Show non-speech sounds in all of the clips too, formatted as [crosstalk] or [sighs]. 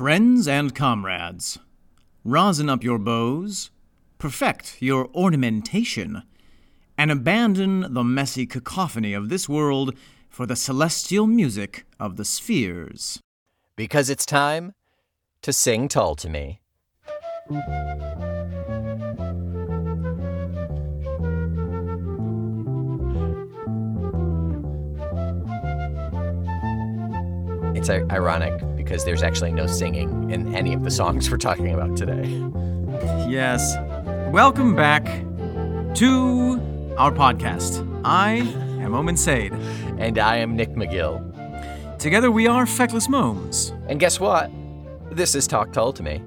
Friends and comrades, rosin up your bows, perfect your ornamentation, and abandon the messy cacophony of this world for the celestial music of the spheres. Because it's time to sing Tull to me. It's ironic because there's actually no singing in any of the songs we're talking about today. Yes. Welcome back to our podcast. I am Omen Sade. And I am Nick McGill. Together we are Feckless Momes, And guess what? This is Talk Tull to Me.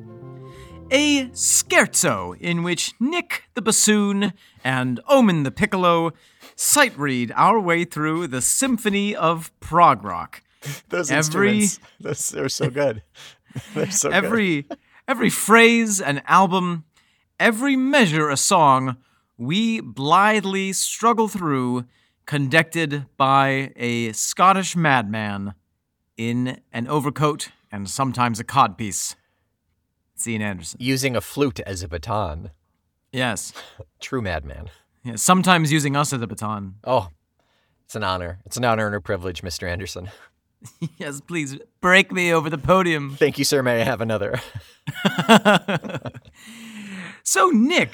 a scherzo in which Nick the bassoon and Omen the piccolo sight read our way through the symphony of prog rock. [laughs] Those Every- instruments, those, they're so good. [laughs] they're so good. every every phrase an album every measure a song we blithely struggle through conducted by a scottish madman in an overcoat and sometimes a codpiece it's ian anderson Using a flute as a baton. yes [laughs] True madman. Yeah, sometimes using us as a baton Oh, it's an honor. It's an honor and a privilege, Mr. Anderson. [laughs] yes please break me over the podium Thank you, sir. May I have another? [laughs] So, Nick,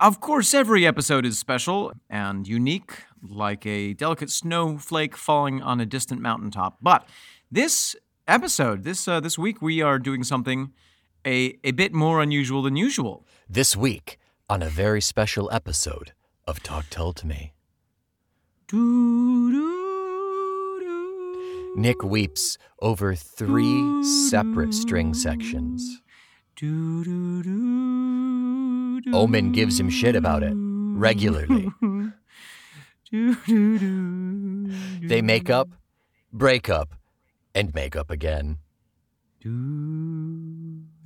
of course, every episode is special and unique, like a delicate snowflake falling on a distant mountaintop. But this episode, this uh, this week, we are doing something a a bit more unusual than usual. This week on a very special episode of Talk Tull to Me. Doo-doo-doo. Nick weeps over three separate string sections. Omen gives him shit about it regularly. They make up, break up, and make up again.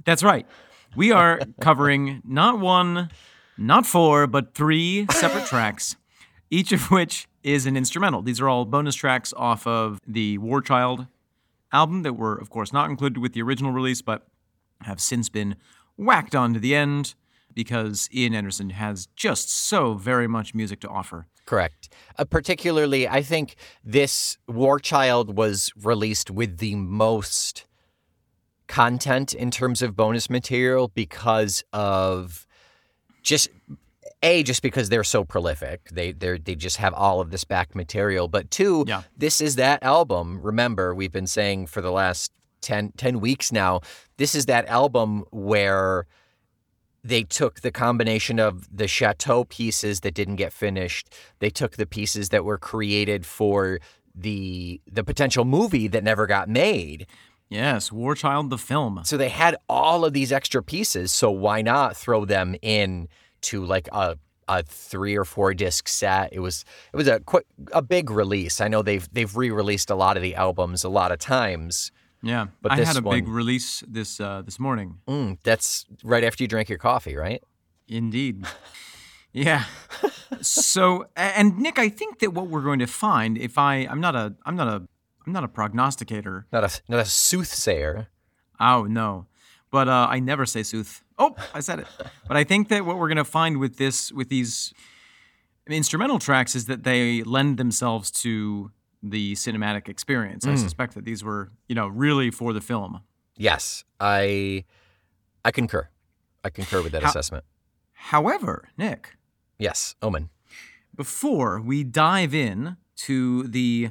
That's right. We are covering not one, not four, but three separate [laughs] tracks, each of which is an instrumental. These are all bonus tracks off of the War Child album that were, of course, not included with the original release, but have since been whacked onto the end because Ian Anderson has just so very much music to offer. Correct. Uh, particularly, I think this War Child was released with the most content in terms of bonus material because of just a just because they're so prolific. They they they just have all of this back material. But two, Yeah. this is that album. Remember, we've been saying for the last 10, 10 weeks now. This is that album where they took the combination of the chateau pieces that didn't get finished they took the pieces that were created for the the potential movie that never got made Yes, War Child the film. so they had all of these extra pieces so why not throw them in to like a a three or four disc set it was it was a quite a big release i know they've they've re-released a lot of the albums a lot of times Yeah, But I had a big release this uh, this morning. mm, that's right after you drank your coffee right Indeed. [laughs] Yeah. so, and Nick, I think that what we're going to find, if I, I'm not a, I'm not a, I'm not a prognosticator. not a not a soothsayer Oh no, but uh, I never say sooth. Oh, I said it. [laughs] but I think that what we're going to find with this, with these instrumental tracks, is that they lend themselves to the cinematic experience. I suspect that these were, you know, really for the film. Yes, I I concur. I concur with that How- assessment. However, Nick, Yes, Omen. before we dive in to the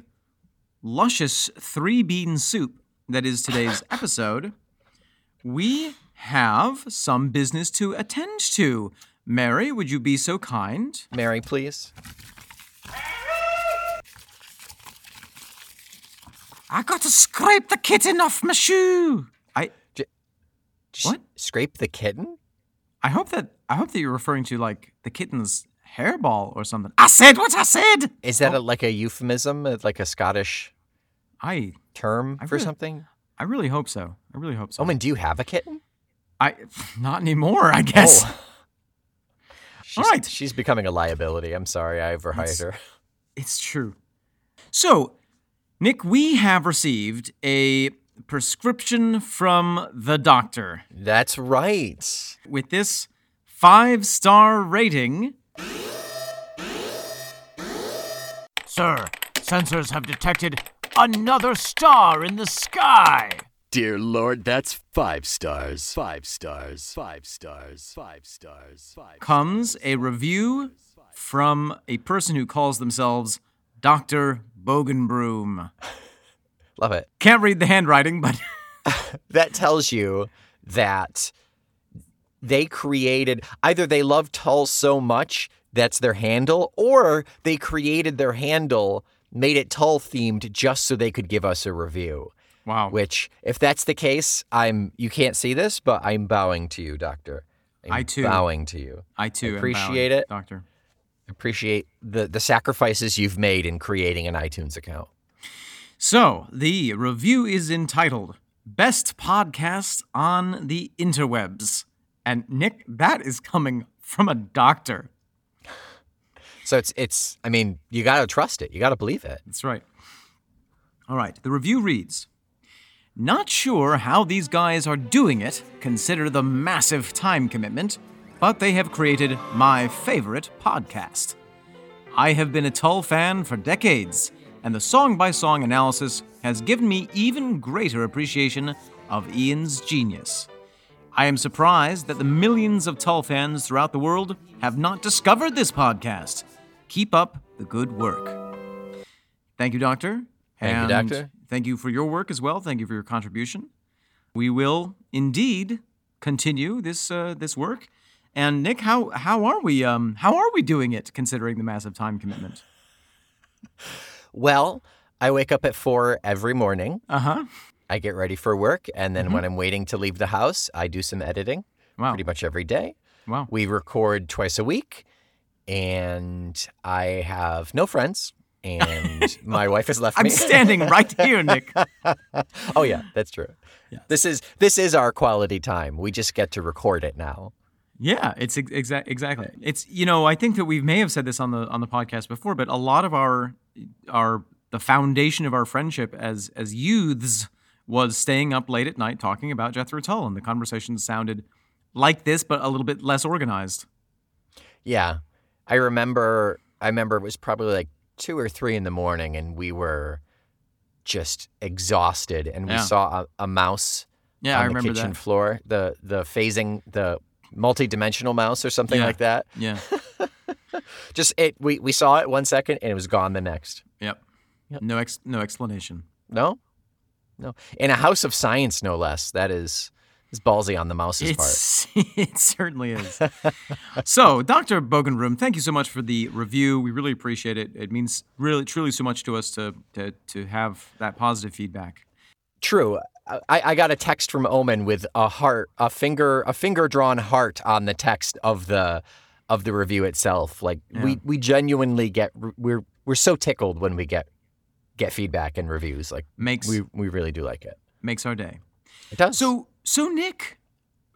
luscious three bean soup that is today's [laughs] episode, we have some business to attend to. Mary, would you be so kind? Mary, please. I got to scrape the kitten off my shoe. I What? Scrape the kitten? I hope that I hope that you're referring to like the kitten's hairball or something. I said what I said. Is that a, like a euphemism, uh, like a Scottish I term I for really- something? I really hope so. I really hope so. Omen, do you have a kitten? I [laughs] not anymore, I guess. Oh. [laughs] She's, All right. She's becoming a liability. I'm sorry, I overhired That's- her. It's true. So, Nick, we have received a prescription from the doctor. That's right. With this five star rating. Sir, sensors have detected another star in the sky. Dear Lord, that's five stars. Five stars. Five stars. Five stars. Five comes a review from a person who calls themselves Dr. Bogenbroom. [laughs] Love it. Can't read the handwriting, but [laughs] that tells you that they created either they love Tull so much that's their handle, or they created their handle, made it Tull themed just so they could give us a review. Wow. Which, if that's the case, I'm you can't see this, but I'm bowing to you, Doctor. I'm I too. bowing to you. I too appreciate bowing, it. Doctor. Appreciate the the sacrifices you've made in creating an iTunes account. So, the review is entitled Best Podcast on the Interwebs. And Nick, that is coming from a doctor. So it's it's I mean, you got to trust it. You got to believe it. That's right. All right, the review reads Not sure how these guys are doing it, consider the massive time commitment, but they have created my favorite podcast. I have been a Tull fan for decades, and the song by song analysis has given me even greater appreciation of Ian's genius. I am surprised that the millions of Tull fans throughout the world have not discovered this podcast. Keep up the good work. Thank you, Doctor. Thank you, Doctor. Thank you for your work as well. Thank you for your contribution. We will indeed continue this uh, this work. And Nick, how how are we um how are we doing it considering the massive time commitment? [laughs] Well, I wake up at 4 every morning. Uh huh. I get ready for work, and then when I'm waiting to leave the house, I do some editing Wow. pretty much every day. Wow. We record twice a week, and I have no friends, and [laughs] my wife has left I'm me. standing right here, Nick. [laughs] oh yeah, that's true. This is this is our quality time. We just get to record it now. Yeah, it's ex- exa- exactly. It's you know I think that we may have said this on the on the podcast before, but a lot of our our the foundation of our friendship as as youths was staying up late at night talking about Jethro Tull, and the conversation sounded like this, but a little bit less organized. Yeah, I remember. I remember it was probably like two or three in the morning, and we were just exhausted, and we saw a, a mouse Yeah, on I the remember kitchen that. floor. The the phasing the multi-dimensional mouse or something Yeah. like that. Yeah. [laughs] Just it. We we saw it one second, and it was gone the next. Yep. Yep. No ex- no explanation. No, no. In a house of science, no less. That is is ballsy on the mouse's part. [laughs] It certainly is. so, Dr. Bogenroom, thank you so much for the review. We really appreciate it. It means really, truly so much to us to, to, to have that positive feedback. True. I, I got a text from Omen with a heart, a finger, a finger drawn heart on the text of the of the review itself. Like we we genuinely get we're we're so tickled when we get get feedback and reviews. Like Makes we we really do like it. makes our day. It does. So, so Nick,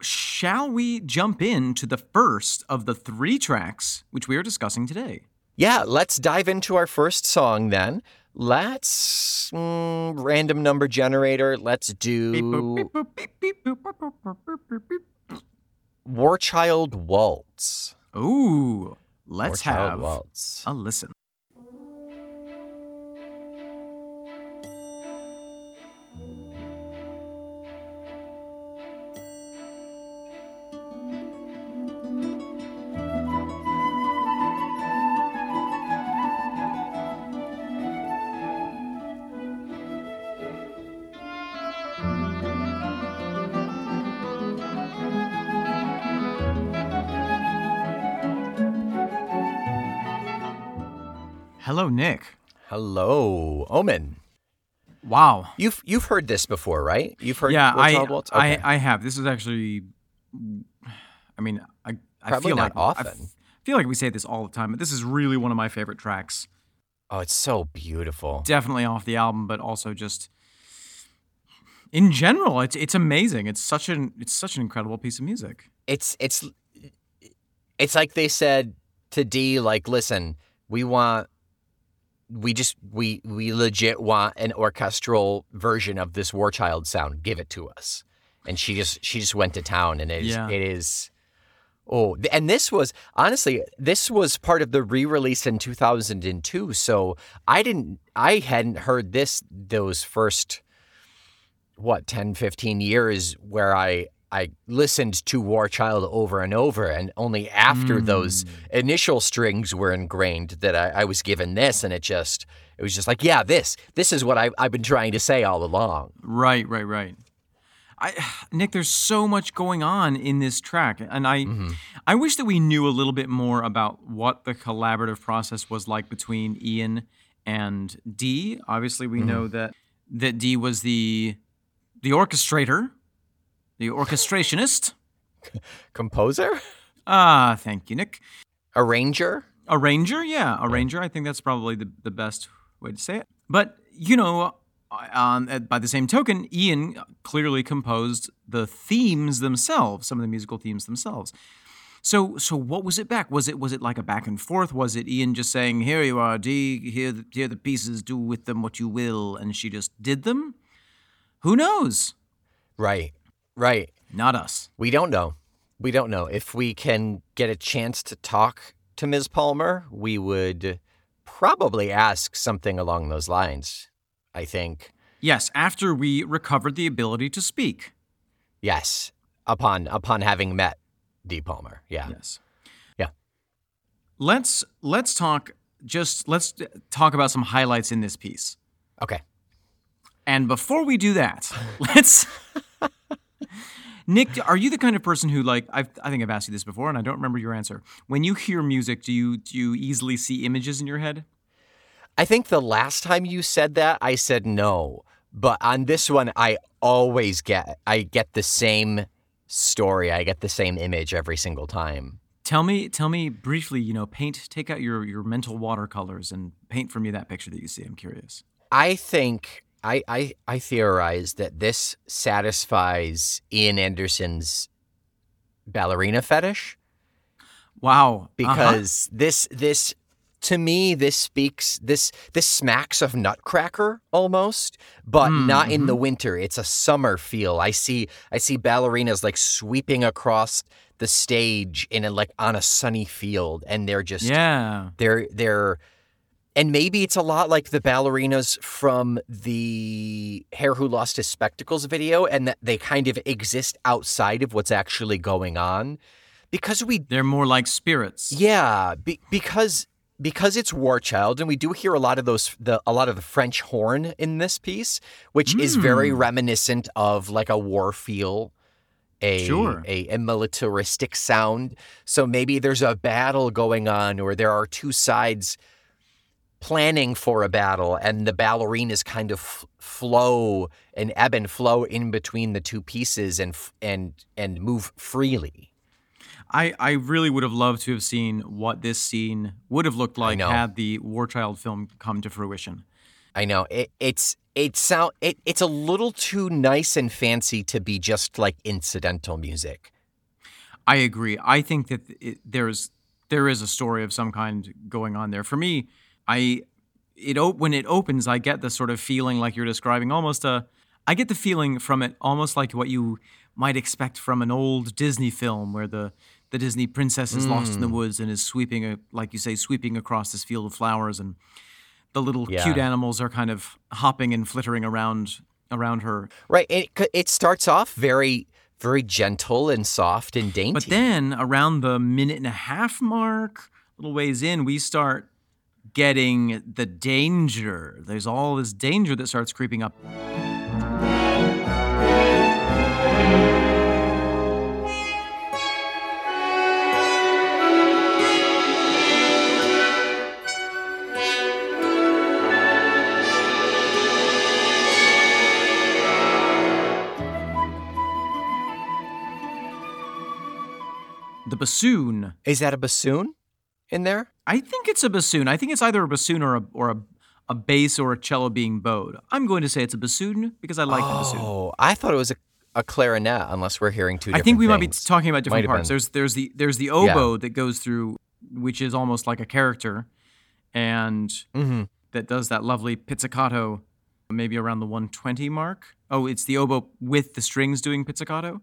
shall we jump into the first of the three tracks which we are discussing today? yeah, let's dive into our first song then. Let's mm, random number generator. Let's do Beep, boop, beep, boop, beep, beep, boop, boop, boop, boop, boop, boop, beep. War Child Waltz. Ooh, let's War Child have Waltz. a listen. Nick. Hello, Omen. Wow. You've you've heard this before, right? You've heard yeah, I, Waltz? I Okay. I have. This is actually, I mean, I, I Probably feel like often. f- feel like we say this all the time, but this is really one of my favorite tracks. oh, it's so beautiful. Definitely off the album, but also just in general, it's it's amazing. It's such an it's such an incredible piece of music. It's it's it's like they said to Dee, like, listen, we want we just we we legit want an orchestral version of this War Child sound. Give it to us. And she just she just went to town, and it is Yeah. it is. Oh, and this was honestly, this was part of the re-release in 2002. So I didn't, I hadn't heard this those first, what, 10, 15 years where I, I listened to War Child over and over. And only after those hmm. initial strings were ingrained that I, I was given this. And it just, it was just like, yeah, this, this is what I, I've been trying to say all along. Right, right, right. I, Nick, there's so much going on in this track, and I, mm-hmm. I wish that we knew a little bit more about what the collaborative process was like between Ian and Dee. Obviously, we mm-hmm. know that that Dee was the the orchestrator, the orchestrationist. Composer? Ah, thank you, Nick. Arranger? Arranger, yeah, arranger. I think that's probably the, the best way to say it. But you know, um, by the same token, Ian clearly composed the themes themselves, some of the musical themes themselves. So, so what was it back? Was it was it like a back and forth? Was it Ian just saying, "Here you are, Dee. Here, the, here the pieces. Do with them what you will," and she just did them? Who knows? Right, right. Not us. We don't know. We don't know. If we can get a chance to talk to Ms. Palmer, we would probably ask something along those lines. I think. Yes, after we recovered the ability to speak. Yes. Upon upon having met Dee Palmer. Yeah. Yes. Yeah. Let's let's talk just let's talk about some highlights in this piece. Okay. And before we do that, [laughs] let's Nick, are you the kind of person who like I've, I think I've asked you this before and I don't remember your answer. When you hear music, do you do you easily see images in your head? I think the last time you said that, I said no. But on this one, I always get I get the same story. I get the same image every single time. Tell me tell me briefly, you know, paint take out your your mental watercolors and paint for me that picture that you see. I'm curious. I think I, I I theorize that this satisfies Ian Anderson's ballerina fetish Wow. Uh-huh. because this this to me this speaks this this smacks of Nutcracker almost, but not in the winter. It's a summer feel. I see I see ballerinas like sweeping across the stage in a like on a sunny field, and they're just Yeah. they're they're and maybe it's a lot like the ballerinas from the Hare Who Lost His Spectacles video, and that they kind of exist outside of what's actually going on. Because we They're more like spirits. yeah, be, because because it's War Child, and we do hear a lot of those the a lot of the French horn in this piece, which is very hmm. reminiscent of like a war feel, a, Sure. a a militaristic sound. So maybe there's a battle going on, or there are two sides planning for a battle, and the ballerinas kind of f- flow and ebb and flow in between the two pieces and f- and and move freely. I, I really would have loved to have seen what this scene would have looked like had the War Child film come to fruition. I know it, it's it sound it, it's a little too nice and fancy to be just like incidental music. I agree. I think that it, there's there is a story of some kind going on there. For me, I it when it opens, I get the sort of feeling like you're describing, almost a. I get the feeling from it almost like what you might expect from an old Disney film, where the the Disney princess is lost in the mm. woods and is sweeping, a, like you say, sweeping across this field of flowers, and the little Yeah. cute animals are kind of hopping and flittering around around her. Right? It it starts off very very gentle and soft and dainty. But then around the minute and a half mark, a little ways in, we start getting the danger. There's all this danger that starts creeping up. The bassoon. is that a bassoon in there? I think it's a bassoon. I think it's either a bassoon or a or a, a bass or a cello being bowed. I'm going to say it's a bassoon because I like the bassoon. Oh, I thought it was a, a clarinet. Unless we're hearing two. I think we might be talking about different Might parts. There's there's the there's the oboe that goes through, which is almost like a character, and Mm-hmm. that does that lovely pizzicato, maybe around the 120 mark. Oh, it's the oboe with the strings doing pizzicato.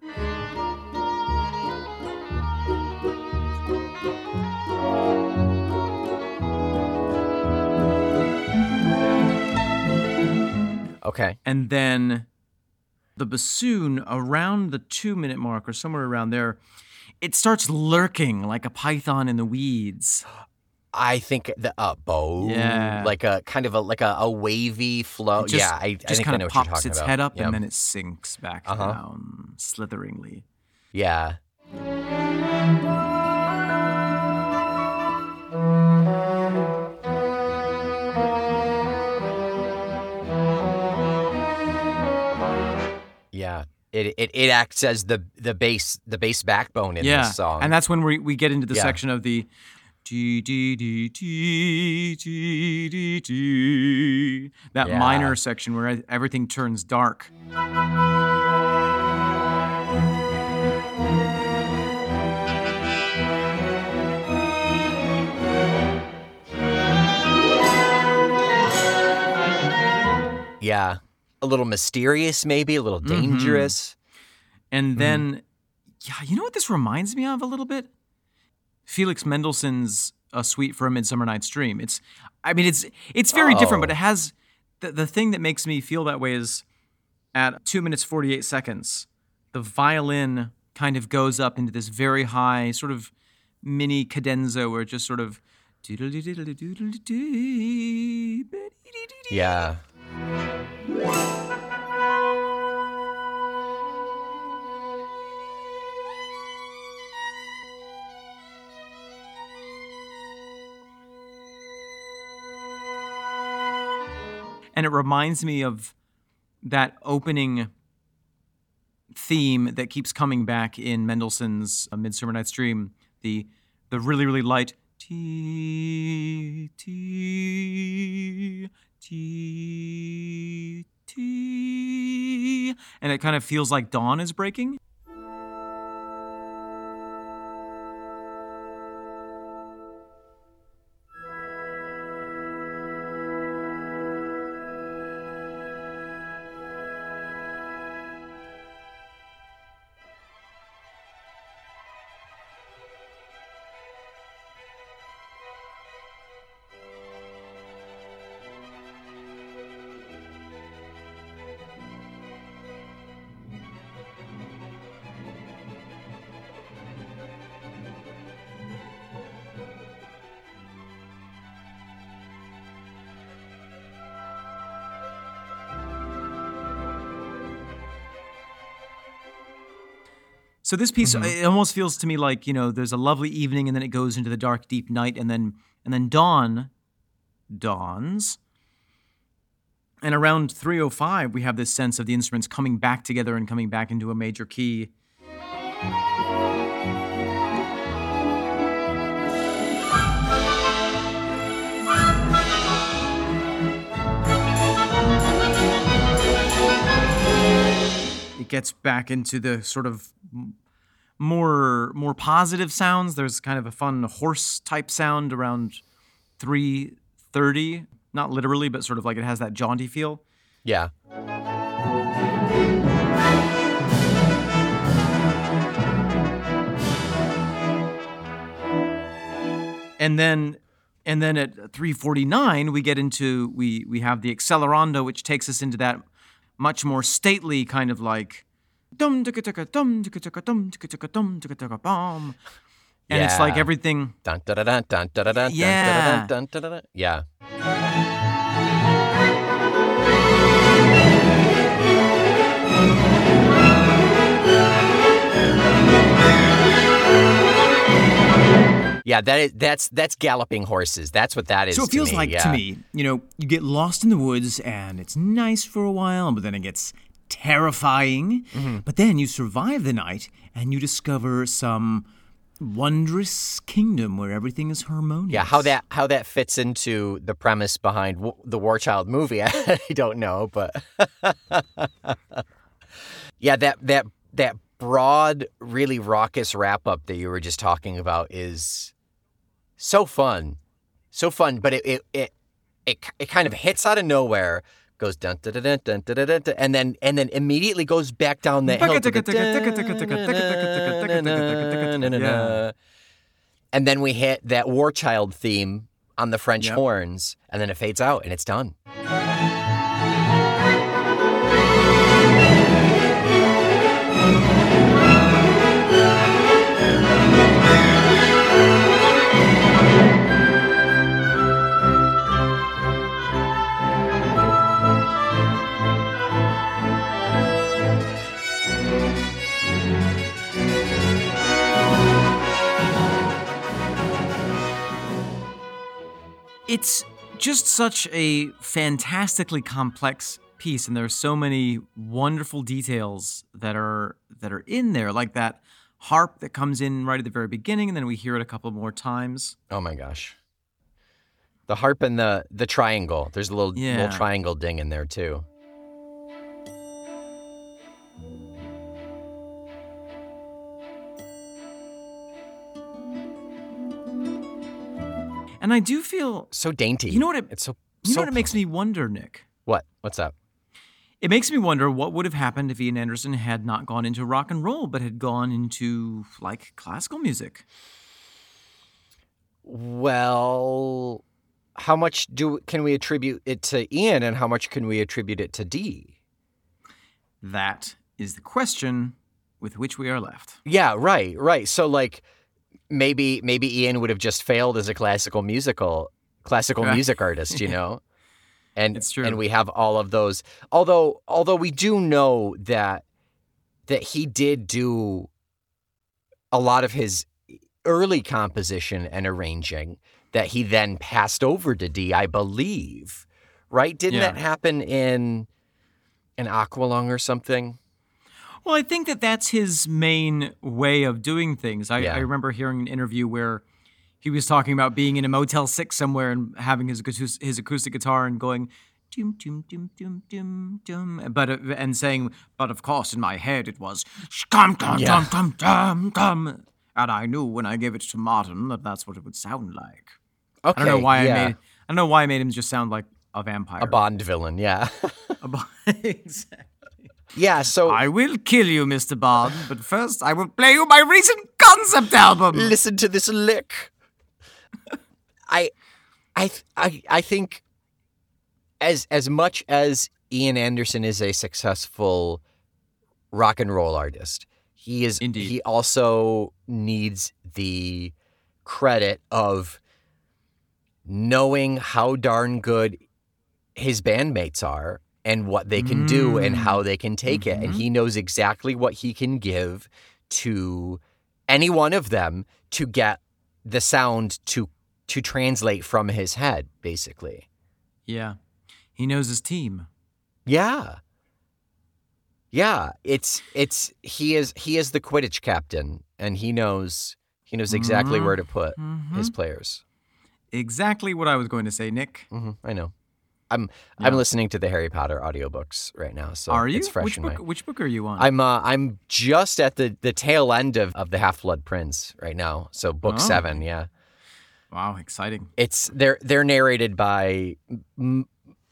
Okay. And then the bassoon around the two minute mark or somewhere around there, it starts lurking like a python in the weeds. I think the uh, bow, Yeah. like a kind of a like a, a wavy flow. Just, yeah, I, I just think I kind know of pops its about. head up yeah. and then it sinks back Uh-huh. down slitheringly. yeah. It, it it acts as the the bass the bass backbone in yeah, this song. and that's when we we get into the Yeah. section of the G D D T G D T that Yeah. minor section where everything turns dark. yeah. A little mysterious, maybe a little Mhm. dangerous. And Mm-hmm. then, yeah, you know what this reminds me of a little bit? Felix Mendelssohn's "A Suite for a Midsummer Night's Dream." It's, I mean, it's it's very different, but Oh. it has the the thing that makes me feel that way is at two minutes forty eight seconds, the violin kind of goes up into this very high sort of mini cadenza where it just sort of. Yeah. And it reminds me of that opening theme that keeps coming back in Mendelssohn's uh, Midsummer Night's Dream, the the really really light T T And it kind of feels like dawn is breaking. So this piece mm-hmm. it almost feels to me like you know there's a lovely evening and then it goes into the dark deep night and then and then dawn dawns. And around 305 we have this sense of the instruments coming back together and coming back into a major key. It gets back into the sort of more more positive sounds. There's kind of a fun horse type sound around 330, not literally, but sort of like it has that jaunty feel. Yeah. And then and then at 349 we get into we we have the accelerando which takes us into that much more stately kind of like dum ticka ticka dum ticka ticka dum ticka ticka dum ticka ticka bum. And it's like everything Dun dun dun dun dun dun dun Yeah. dun dun. Yeah. Yeah, that is that's that's galloping horses. That's what that is. So it feels me, like yeah. to me, you know, you get lost in the woods and it's nice for a while, but then it gets terrifying. Mm-hmm. But then you survive the night and you discover some wondrous kingdom where everything is harmonious. Yeah, how that how that fits into the premise behind w- the War Child movie, [laughs] I don't know, but [laughs] yeah, that that that broad, really raucous wrap up that you were just talking about is so fun, so fun. But it it, it it it kind of hits out of nowhere, goes dun dun dun dun dun dun dun, and then and then immediately goes back down the hill. And then we hit that War Child theme on the French horns, and then it fades out, and it's done. It's just such a fantastically complex piece, and there are so many wonderful details that are that are in there, like that harp that comes in right at the very beginning, and then we hear it a couple more times. Oh my gosh. The harp and the the triangle. There's a little Yeah. little triangle ding in there too. And I do feel, So dainty. You know what it- It's so. you so know what it makes me wonder, Nick. What? What's up? It makes me wonder what would have happened if Ian Anderson had not gone into rock and roll, but had gone into like classical music. Well, how much do can we attribute it to Ian, and how much can we attribute it to Dee? That is the question with which we are left. Yeah, right, right. So like maybe maybe Ian would have just failed as a classical musical classical Right. music artist, you [laughs] know? And It's true. and we have all of those. Although although we do know that that he did do a lot of his early composition and arranging that he then passed over to Dee, I believe. Right? Didn't Yeah. that happen in an Aqualung or something? Well, I think that that's his main way of doing things. I, Yeah. I remember hearing an interview where he was talking about being in a Motel 6 somewhere and having his, his acoustic guitar and going, but, uh, and saying, but of course in my head it was, dum, dum, Yeah. dum, dum, dum. And I knew when I gave it to Martin that that's what it would sound like. Okay. I don't know why yeah. I made I don't know why I made him just sound like a vampire. a Bond villain, yeah. [laughs] A Bond. [laughs] exactly. Yeah, so I will kill you, Mr. Bond, but first I will play you my recent concept album. listen to this lick. I, I, I, I think as as much as Ian Anderson is a successful rock and roll artist, he is. Indeed. He also needs the credit of knowing how darn good his bandmates are and what they can do and Mm. how they can take it. And Mhm. he knows exactly what he can give to any one of them to get the sound to to translate from his head, basically. Yeah. He knows his team. Yeah. Yeah. It's it's he is he is the Quidditch captain and he knows he knows exactly Mhm. where to put Mhm. his players. Exactly what I was going to say, Nick. hmm I know. I'm Yeah. I'm listening to the Harry Potter audiobooks right now, so are you? it's fresh which in book my which book are you on? I'm uh, I'm just at the, the tail end of, of the Half Blood Prince right now. So book Oh. seven, yeah. wow, exciting. It's they're they're narrated by m-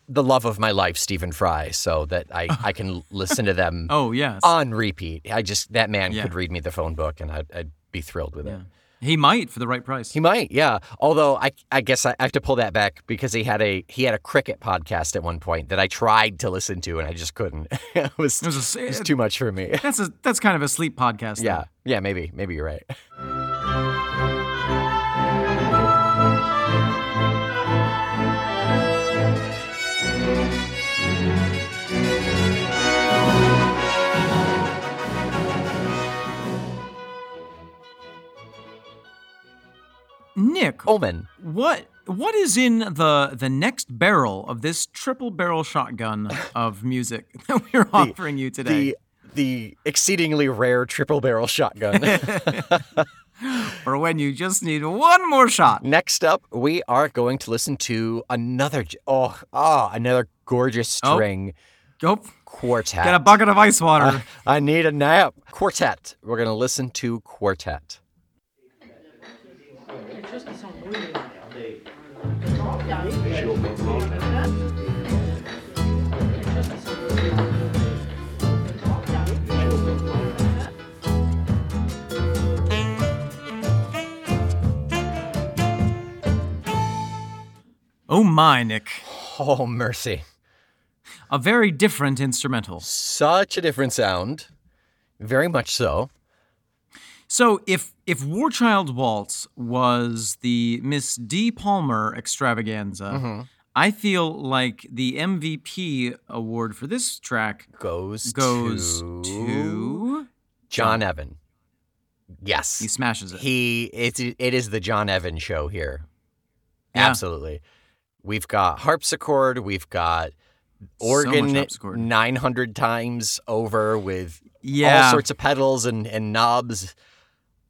the love of my life, Stephen Fry, so that I I can [laughs] listen to them Oh, yes. on repeat. I just that man Yeah. could read me the phone book, and I'd, I'd be thrilled with it. He might for the right price. He might, yeah. Although I I guess I have to pull that back because he had a he had a cricket podcast at one point that I tried to listen to and I just couldn't. [laughs] it was It was a- it was too much for me. that's a that's kind of a sleep podcast. though. Yeah, yeah, maybe, maybe you're right. [laughs] Nick, Omen. what what is in the the next barrel of this triple barrel shotgun of music [laughs] that we're offering you today? The the exceedingly rare triple barrel shotgun. [laughs] [laughs] For when you just need one more shot. Next up, we are going to listen to another oh oh another gorgeous Oh. string Go quartet. get a bucket of ice water. Uh, I need a nap. Quartet. We're going to listen to quartet. Oh my, Nick. Oh, mercy. A very different instrumental. Such a different sound. Very much so. So if if War Child Waltz was the Miss Dee Palmer extravaganza, Mm-hmm. I feel like the MVP award for this track Goes, goes to, to John Evan. Yes. he smashes it. He it's it is the John Evan show here. Yeah. Absolutely. We've got harpsichord, we've got organ harpsichord. 900 times over with yeah. all sorts of pedals and, and knobs,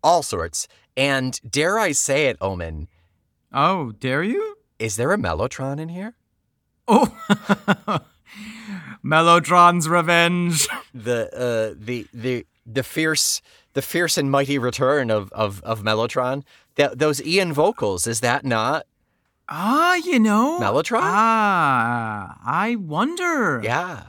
all sorts. And dare I say it, Omen, Oh, dare you? is there a Mellotron in here? Oh. [laughs] Mellotron's revenge. The uh the the the fierce the fierce and mighty return of of of Mellotron. Th- those Ian vocals, is that not? Ah, you know. Mellotron? Ah, I wonder. Yeah.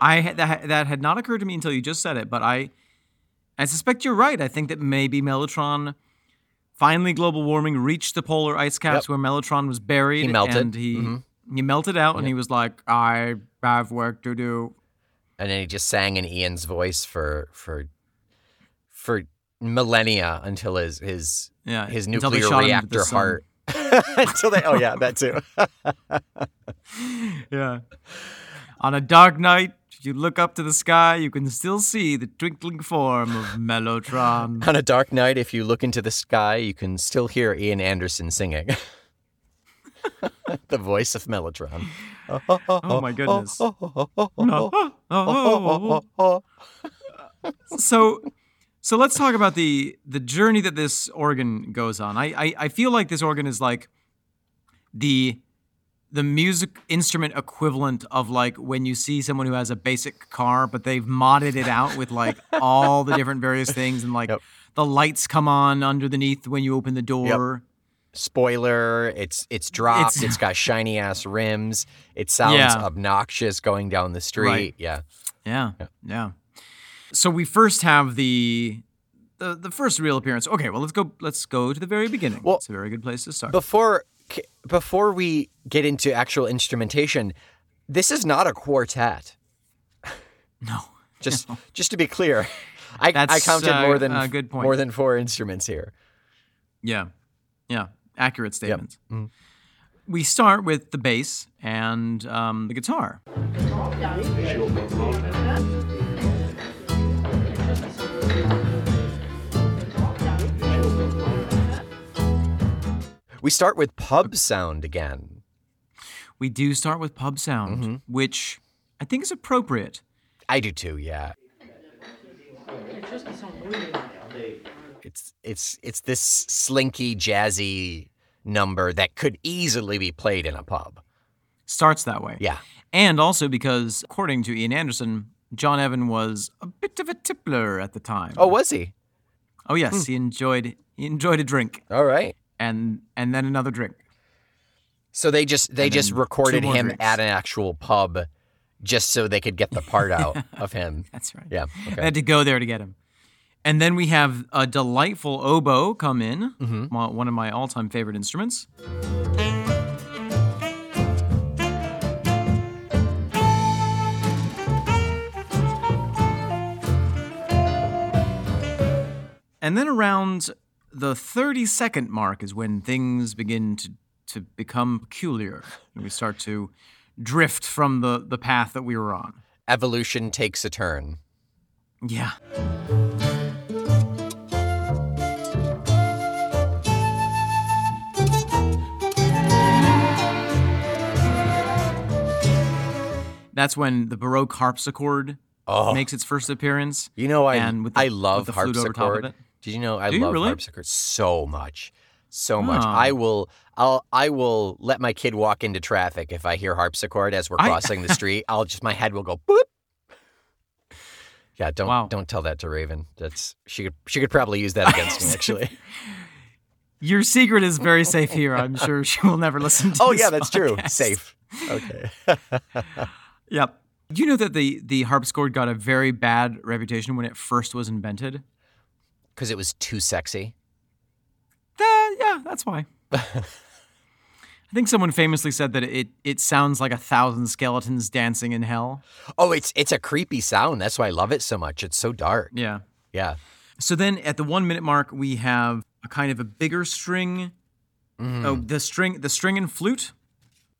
I that that had not occurred to me until you just said it, but I I suspect you're right. I think that maybe Mellotron finally global warming reached the polar ice caps Yep. where Mellotron was buried. He melted. and he Mhm. he melted out, and he was like, "I have work to do." and then he just sang in Ian's voice for for for millennia until his his Yeah, his nuclear shot him into the reactor heart [laughs] until they oh yeah that too [laughs] Yeah. On a dark night, if you look up to the sky, you can still see the twinkling form of [laughs] Mellotron. on a dark night if you look into the sky you can still hear Ian Anderson singing [laughs] the voice of Mellotron Oh my goodness. [laughs] so so let's talk about the the journey that this organ goes on. I, I I feel like this organ is like the the music instrument equivalent of like when you see someone who has a basic car but they've modded it out with like [laughs] all the different various things and like Yep. the lights come on underneath when you open the door. spoiler it's it's dropped It's- it's got [laughs] shiny ass rims it sounds Yeah. obnoxious going down the street Right. yeah Yeah, yeah. So we first have the the the first real appearance. Okay, well let's go let's go to the very beginning. Well, it's a very good place to start. before before we get into actual instrumentation this is not a quartet no. [laughs] just just to be clear I, I counted uh, more than a good point. more than four instruments here Yeah. Yeah. Accurate statements. Mm. We start with the bass and um, the guitar. We start with pub sound again. We do start with pub sound, Mm-hmm. which I think is appropriate. I do too yeah. It's it's it's this slinky jazzy number that could easily be played in a pub. Starts that way. yeah. And also because, according to Ian Anderson, John Evan was a bit of a tippler at the time. oh was he? Oh yes, he enjoyed he enjoyed a drink. All right and and then another drink. So they just they And just recorded him drinks. at an actual pub just so they could get the part out [laughs] of him. That's right. Yeah. Okay. had to go there to get him. And then we have a delightful oboe come in, Mm-hmm. one of my all-time favorite instruments. And then around the 30 second mark is when things begin to, to become peculiar. And we start to drift from the, the path that we were on. Evolution takes a turn. Yeah. That's when the Baroque harpsichord Oh. makes its first appearance. You know, I and with the- I love with the flute over top of harpsichord. Did you know I Do love really? harpsichord so much, so much? Oh. I will, I'll, I will let my kid walk into traffic if I hear harpsichord as we're I- crossing the [laughs] street. I'll just my head will go boop. Yeah, don't Wow. don't tell that to Raven. That's she could she could probably use that [laughs] against me actually. Your secret is very safe here. I'm sure she will never listen to oh yeah, that's true. Safe. Okay. [laughs] Yep. Do you know that the the harpsichord got a very bad reputation when it first was invented? Because it was too sexy. Uh, yeah, that's why. [laughs] I think someone famously said that it it sounds like a thousand skeletons dancing in hell. Oh, it's it's a creepy sound. That's why I love it so much. It's so dark. Yeah. Yeah. So then at the one minute mark, we have a kind of a bigger string. Mm. Oh, the string, the string and flute,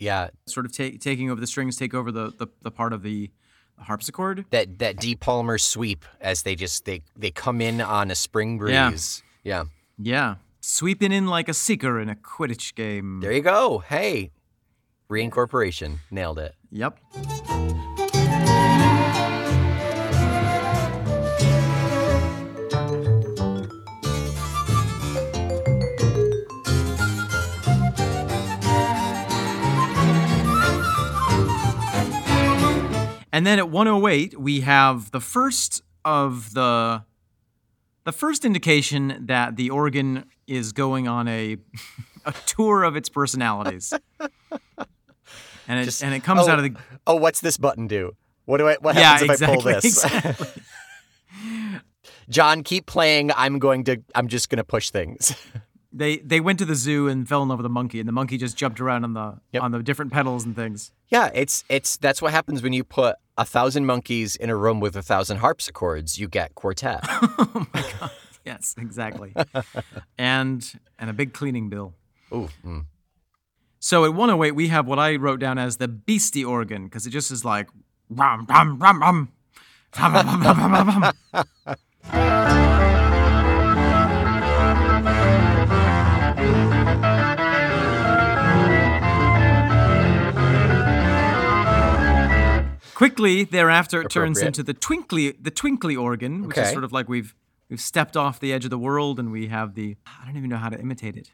Yeah. sort of ta- taking over the strings, take over the, the, the part of the harpsichord. That that Dee Palmer sweep as they just they they come in on a spring Yeah. breeze. Yeah. Yeah, sweeping in like a seeker in a Quidditch game. There you go. Hey. Reincorporation. Nailed it. Yep. And then at 108, we have the first of the the first indication that the organ is going on a a tour of its personalities. And it, Just- and it comes oh, out of the Oh, what's this button do? What do I what Yeah, happens if I pull [laughs] this? exactly. John, keep playing. I'm going to I'm just gonna push things. They they went to the zoo and fell in love with a monkey, and the monkey just jumped around on the Yep. on the different pedals and things. yeah, it's it's that's what happens when you put a thousand monkeys in a room with a thousand harpsichords. You get quartet. [laughs] oh my god! Yes, exactly. [laughs] and and a big cleaning bill. Ooh. mm. So at 108, we have what I wrote down as the beastie organ because it just is like rum rum rum rum. rum, rum, rum, rum, rum, [laughs] Quickly thereafter, it turns into the twinkly the twinkly organ, which is sort of like we've we've stepped off the edge of the world and we have the I don't even know how to imitate it.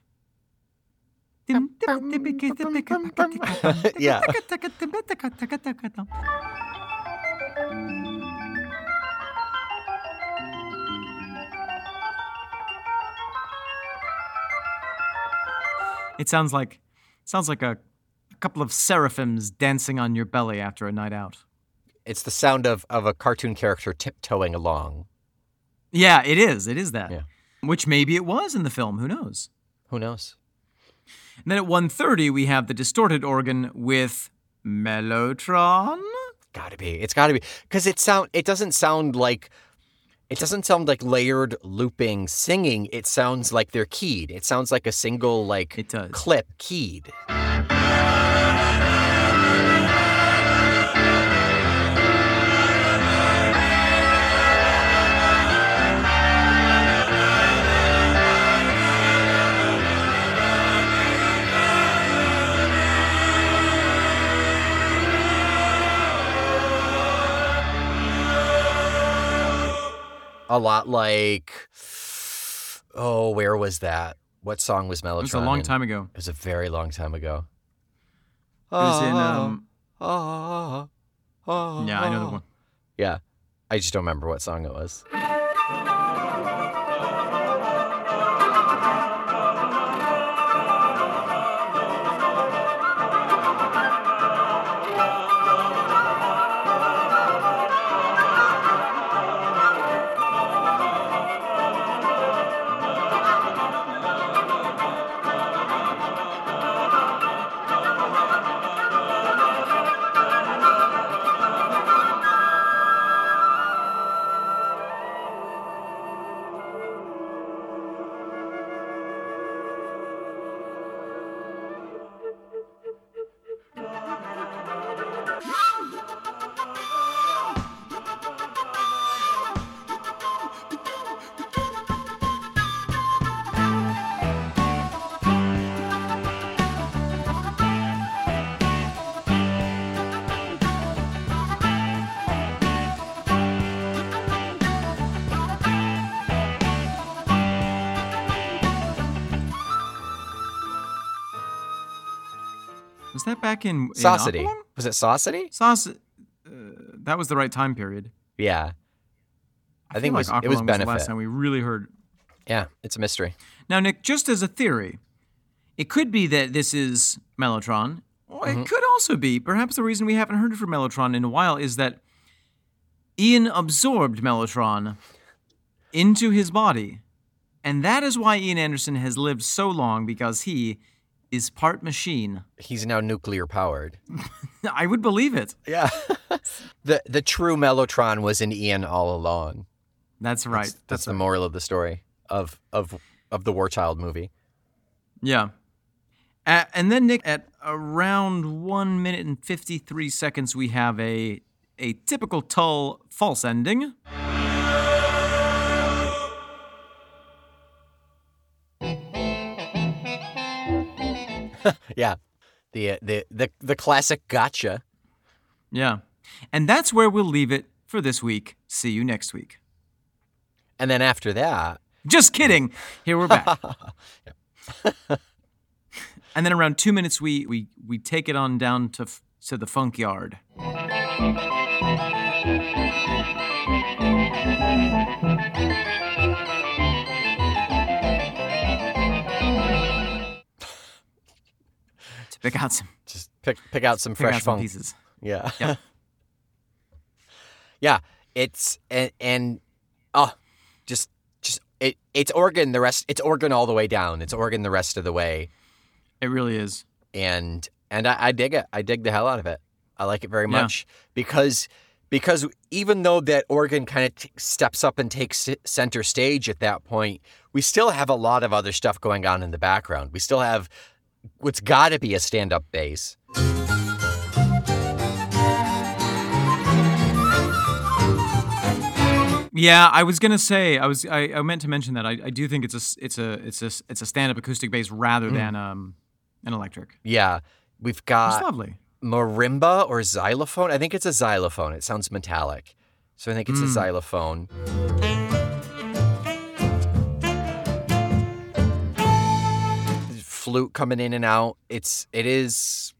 Yeah. It sounds like sounds like a, a couple of seraphims dancing on your belly after a night out. It's the sound of of a cartoon character tiptoeing along. Yeah, it is. It is that. Yeah. Which maybe it was in the film. Who knows? Who knows? And then at 1.30, we have the distorted organ with Mellotron. Gotta be. It's gotta be because it sound. It doesn't sound like. It doesn't sound like layered looping singing. It sounds like they're keyed. It sounds like a single like clip keyed. A lot like. Oh, where was that? What song was Mellotron? It was a long time ago. It was a very long time ago. It was in, um, Ah, ah, yeah, I know the one. Yeah. I just don't remember what song it was. Back in, in Saucity. Was it Saucity? Sauce. Uh, that was the right time period. Yeah. I, think feel it was, like it was Aqualung the benefit. last time we really heard. yeah, it's a mystery. Now, Nick, just as a theory, it could be that this is Mellotron. Or Mm-hmm. it could also be, perhaps the reason we haven't heard from Mellotron in a while is that Ian absorbed Mellotron into his body. And that is why Ian Anderson has lived so long because he is part machine. He's now nuclear powered. [laughs] I would believe it. Yeah. [laughs] the the true Mellotron was in Ian all along. That's right. That's, that's the moral of the story of of of the War Child movie. Yeah. Uh, and then Nick, at around one minute and fifty-three seconds, we have a a typical Tull false ending. [laughs] Yeah. The uh, the the the classic gotcha. Yeah, and that's where we'll leave it for this week. See you next week. And then after that, Just kidding. Here we're back. [laughs] [laughs] and then around two minutes, we we we take it on down to to the funk yard. Pick out some just pick pick out some fresh out some pieces. Yeah. Yep. [laughs] yeah. It's and and oh, just just it it's organ the rest it's organ all the way down. It's organ the rest of the way. It really is. And and I, I dig it. I dig the hell out of it. I like it very Yeah. much because because even though that organ kind of t- steps up and takes center stage at that point, we still have a lot of other stuff going on in the background. We still have what's got to be a stand-up bass. Yeah, I was gonna say I was I, I meant to mention that I, I do think it's a it's a it's a it's a stand up acoustic bass rather than um an electric. Yeah, we've It's got lovely. marimba or xylophone. I think it's a xylophone. It sounds metallic. So I think it's a Mm. xylophone. Flute coming in and out. It's it is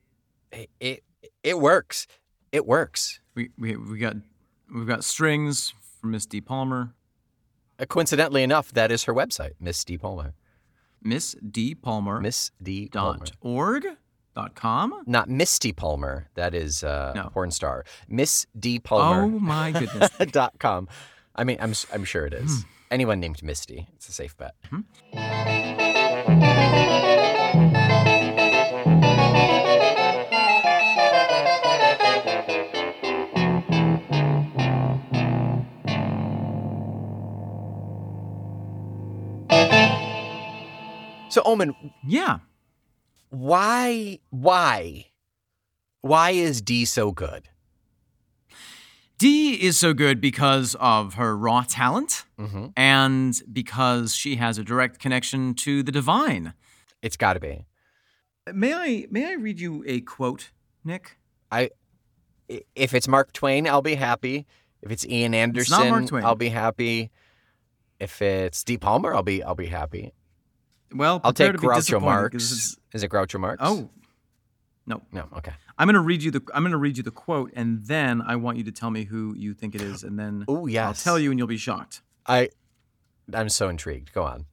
it it, it works. It works. We we we got we've got strings from Miss Dee Palmer, Uh, coincidentally enough, that is her website, Miss Dee Palmer. Miss Dee Palmer Miss Dee Palmer. dot org dot com. Not Misty Palmer. That is uh, No. a porn star. Miss Dee Palmer. Oh my goodness! [laughs] dot com. I mean, I'm I'm sure it is. Hmm. Anyone named Misty, it's a safe bet. So, Omen, yeah, why, why, why is Dee so good? Dee is so good because of her raw talent Mm-hmm. and because she has a direct connection to the divine. It's got to be. May I may I read you a quote, Nick? I, if it's Mark Twain, I'll be happy. If it's Ian Anderson, Mark Twain. I'll be happy. If it's Steve Palmer, I'll be I'll be happy. Well, I'll take Groucho Marx. Is it Groucho Marx? Oh, no. no. Okay. I'm gonna read you the I'm gonna read you the quote, and then I want you to tell me who you think it is, and then Oh yes. I'll tell you, and you'll be shocked. I, I'm so intrigued. Go on.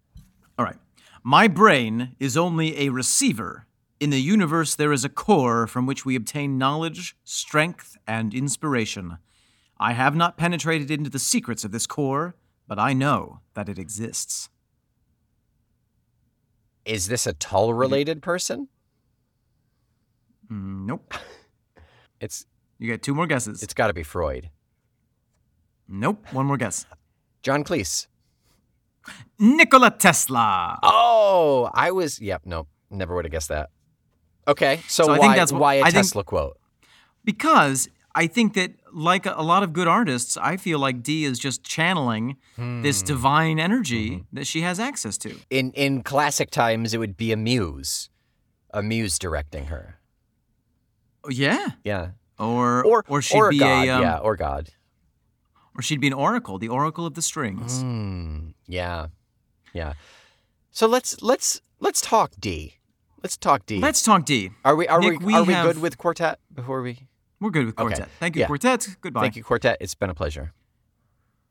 All right. My brain is only a receiver. In the universe, there is a core from which we obtain knowledge, strength, and inspiration. I have not penetrated into the secrets of this core, but I know that it exists. Is this a Tull related person? Mm, nope. [laughs] It's You get two more guesses. it's got to be Freud. nope. One more guess. John Cleese. Nikola Tesla. Oh, I was. Yep. No, never would have guessed that. Okay, so, So I why think that's what- why a I think- Tesla quote? because I think that, like a, a lot of good artists, I feel like Dee is just channeling Hmm. this divine energy Mm-hmm. that she has access to. In in classic times, it would be a muse, a muse directing her. Oh, yeah. Yeah, Or or or she'd or be God. a um, yeah, or God. or she'd be an oracle, the oracle of the strings. Hmm. Yeah, yeah. So let's let's let's talk Dee. Let's talk Dee. Let's talk Dee. are we are Nick, we, we are we have- good with quartet before we? We're good with Okay. Quartet. Thank you, Yeah. Quartet. Goodbye. Thank you, quartet. It's been a pleasure.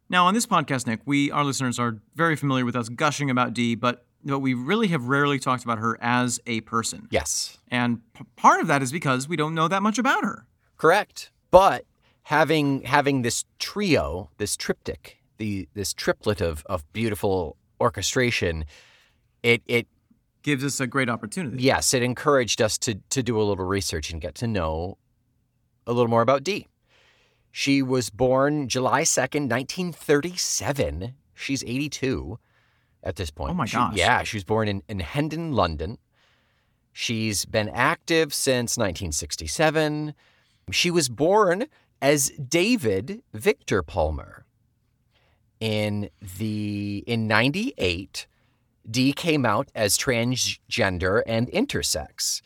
Now, on this podcast, Nick, we our listeners are very familiar with us gushing about Dee, but but we really have rarely talked about her as a person. Yes. And p- part of that is because we don't know that much about her. Correct. But having having this trio, this triptych, the this triplet of of beautiful orchestration, it it Gives us a great opportunity. yes, it encouraged us to to do a little research and get to know a little more about Dee. She was born July 2nd, 1937. She's 82 at this point. Oh my She- gosh. yeah, she was born in, in Hendon, London. She's been active since 1967. She was born as David Victor Palmer. In the in 98, Dee came out as transgender and intersex.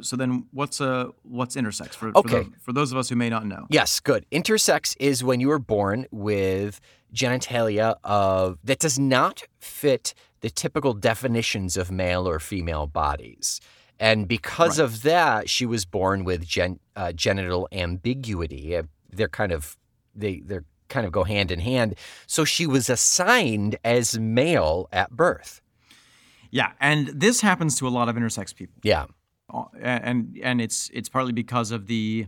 So then, what's uh what's intersex for Okay. for, the, for those of us who may not know? Yes, good. Intersex is when you are born with genitalia of that does not fit the typical definitions of male or female bodies. And because Right. of that, she was born with gen, uh, genital ambiguity. Uh, They're kind of they they're kind of go hand in hand. So she was assigned as male at birth. Yeah, and this happens to a lot of intersex people. Yeah. And and it's it's partly because of the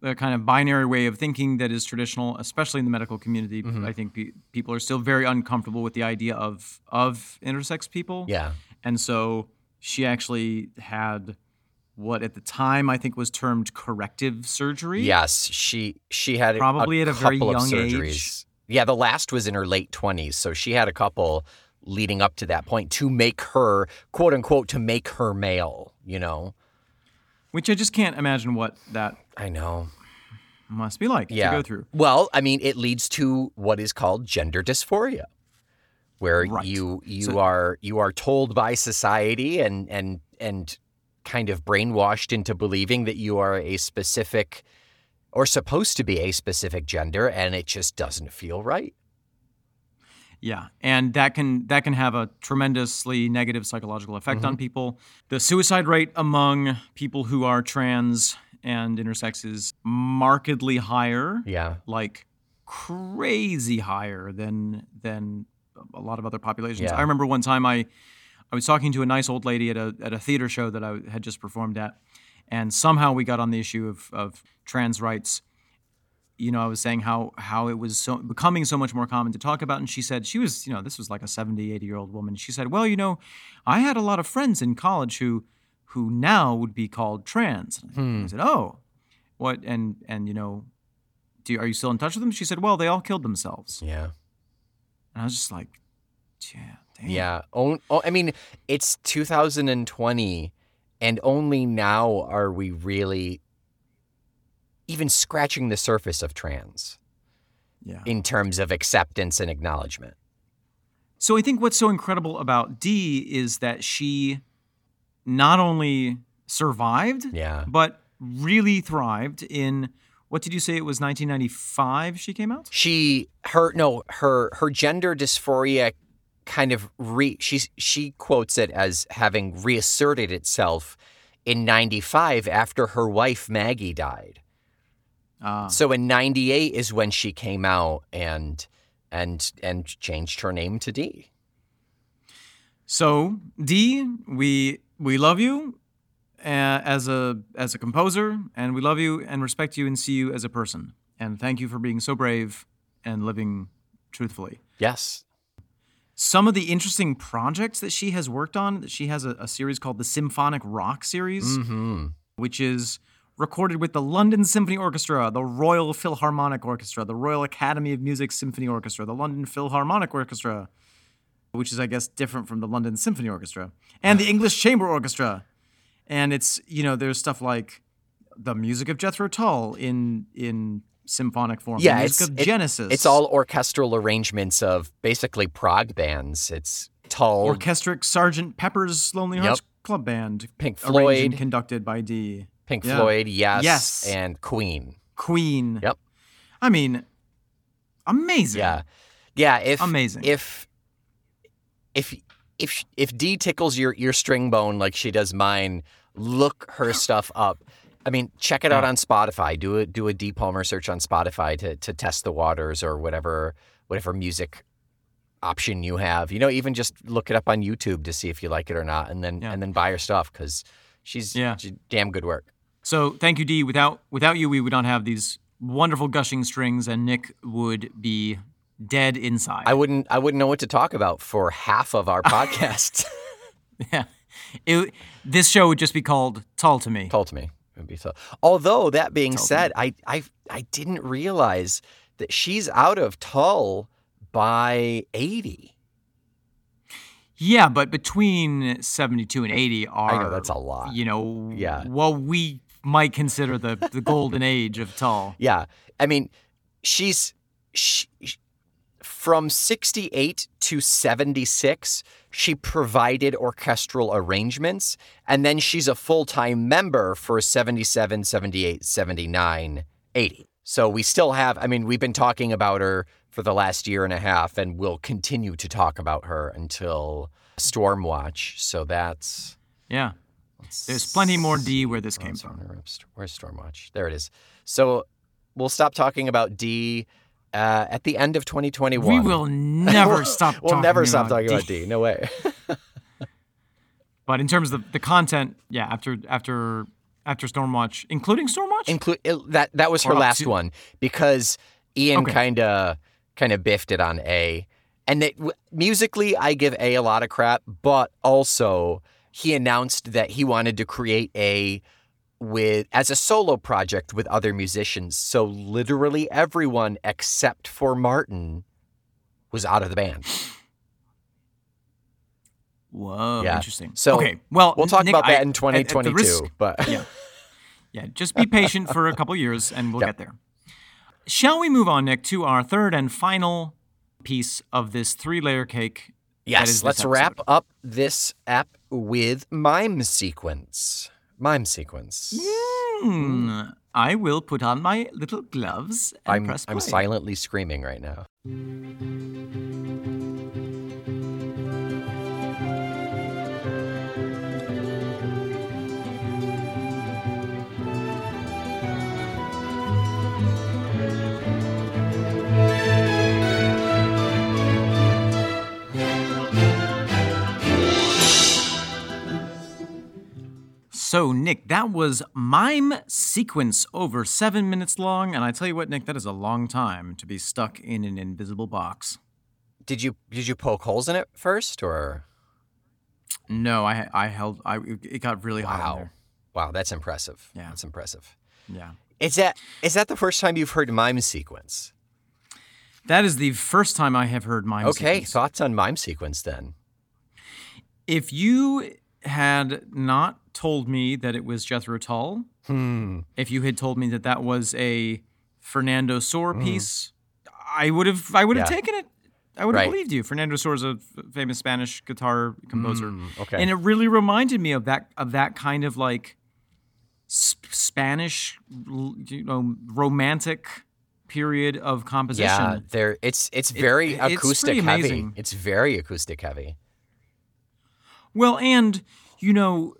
the kind of binary way of thinking that is traditional, especially in the medical community. Mm-hmm. I think pe- people are still very uncomfortable with the idea of of intersex people. Yeah. And so she actually had what at the time I think was termed corrective surgery. Yes, she she had Probably a at a very young age. Yeah, the last was in her late twenties, so she had a couple leading up to that point to make her quote unquote to make her male. You know, Which I just can't imagine what that I know. must be like Yeah. to go through. Well, I mean, it leads to what is called gender dysphoria, where Right. you you So- are you are told by society and and and kind of brainwashed into believing that you are a specific or supposed to be a specific gender, and it just doesn't feel right. Yeah, and that can that can have a tremendously negative psychological effect Mm-hmm. on people. The suicide rate among people who are trans and intersex is markedly higher, Yeah. like crazy higher than than a lot of other populations. Yeah. I remember one time I I was talking to a nice old lady at a at a theater show that I had just performed at, and somehow we got on the issue of of trans rights. You know, I was saying how how it was so becoming so much more common to talk about, and she said she was, you know, this was like a 70, 80 year old woman. She said, "Well, you know, I had a lot of friends in college who who now would be called trans." Hmm. I said, "Oh, what? And and you know, do you, are you still in touch with them?" She said, "Well, they all killed themselves." Yeah. And I was just like, "Yeah, damn." Yeah. Oh, oh, I mean, it's 2020, and only now are we really even scratching the surface of trans yeah. in terms of acceptance and acknowledgement. So I think what's so incredible about Dee is that she not only survived, Yeah. but really thrived in what did you say it was 1995 she came out? She, her, no, her, her gender dysphoria kind of re, she's, she quotes it as having reasserted itself in 95 after her wife Maggie died. Uh, So in 98 is when she came out and and and changed her name to Dee. so Dee, we we love you uh, as a as a composer, and we love you and respect you and see you as a person. And thank you for being so brave and living truthfully. Yes. some of the interesting projects that she has worked on. She has a, a series called the Symphonic Rock series, Mm-hmm. which is recorded with the London Symphony Orchestra, the Royal Philharmonic Orchestra, the Royal Academy of Music Symphony Orchestra, the London Philharmonic Orchestra, which is, I guess, different from the London Symphony Orchestra, and the [sighs] English Chamber Orchestra. And it's, you know, there's stuff like the music of Jethro Tull in in symphonic form, Yeah, the it's of it- Genesis. It's all orchestral arrangements of basically prog bands. It's Tull, Orchestric Sergeant Pepper's Lonely Yep. Hearts Club Band, Pink Floyd. arranged Floyd, conducted by Dee. Pink yeah. Floyd, yes, Yes. and Queen. Queen. Yep. I mean, amazing. Yeah, yeah. If Amazing. if if if if Dee tickles your your string bone like she does mine, look her [gasps] stuff up. I mean, check it out on Spotify. Do a do a Dee Palmer search on Spotify to to test the waters or whatever whatever music option you have. You know, even just look it up on YouTube to see if you like it or not, and then Yeah. and then buy her stuff because she's, Yeah. she's damn good work. So thank you, Dee. Without without you, we would not have these wonderful gushing strings, and Nick would be dead inside. I wouldn't I wouldn't know what to talk about for half of our [laughs] podcast. [laughs] yeah. It, this show would just be called "Tall to Me." Tall to me. It'd be so. Although that being Told said, I, I I didn't realize that she's out of Tull by eighty. Yeah, but between seventy-two and eighty are I know that's a lot. you know Yeah. Well, we might consider the the golden age of Tull. [laughs] Yeah, I mean, she's she, from sixty eight to seventy six. She provided orchestral arrangements, and then she's a full time member for 77, 78, 79, 80. So we still have, I mean, we've been talking about her for the last year and a half, and we'll continue to talk about her until Stormwatch. So that's. Yeah, there's plenty more Dee where this came from. Where's Stormwatch? There it is. So we'll stop talking about Dee uh, at the end of 2021. We will never [laughs] stop. We'll never stop talking Dee. about Dee. No way. [laughs] But in terms of the content, yeah, after after after Stormwatch, including Stormwatch, Include that. That was her last to- one because Ian kind of kind of biffed it on A, and it, w- musically I give A a lot of crap, but also he announced that he wanted to create A with as a solo project with other musicians. So literally everyone except for Martin was out of the band. Whoa, Yeah. interesting. So, okay, well, We'll talk Nick, about that I- in at- at the 2022. risk- but [laughs] yeah, yeah, just be patient for a couple years, and we'll Yep. get there. Shall we move on, Nick, to our third and final piece of this three-layer cake? yes, let's wrap up this app with mime sequence. Mime sequence. Hmm, I will put on my little gloves and I'm press I'm silently screaming right now. So, Nick, that was mime sequence over seven minutes long, and I tell you what, Nick, that is a long time to be stuck in an invisible box. Did you did you poke holes in it first or No, I I held I it got really hot wow. Wow, that's impressive. Yeah. That's impressive. Yeah. Is that is that the first time you've heard mime sequence? That is the first time I have heard mime Okay, sequence. thoughts on mime sequence then? If you had not told me that it was Jethro Tull, Hmm. if you had told me that that was a Fernando Sor Mhm. piece, I would have I would have Yeah. taken it. I would have Right. believed you. Fernando Sor is a f- famous Spanish guitar composer. Mm, okay. and it really reminded me of that of that kind of like sp- Spanish, you know, romantic period of composition. yeah, there it's it's very it's acoustic pretty heavy. amazing. It's very acoustic heavy. Well, and you know,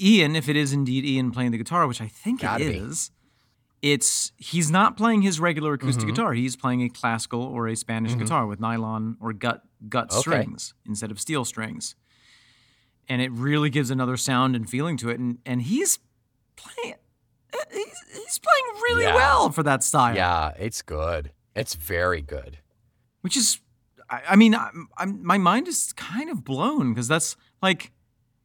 Ian, if it is indeed Ian playing the guitar, which I think Gotta it be. is, it's he's not playing his regular acoustic Mm-hmm. guitar. He's playing a classical or a Spanish guitar with nylon or gut gut Okay. strings instead of steel strings, and it really gives another sound and feeling to it. And and he's playing. uh, He's, he's playing really Yeah. well for that style. Yeah, it's good. It's very good. which is I, I mean I'm, I'm, my mind is kind of blown because that's like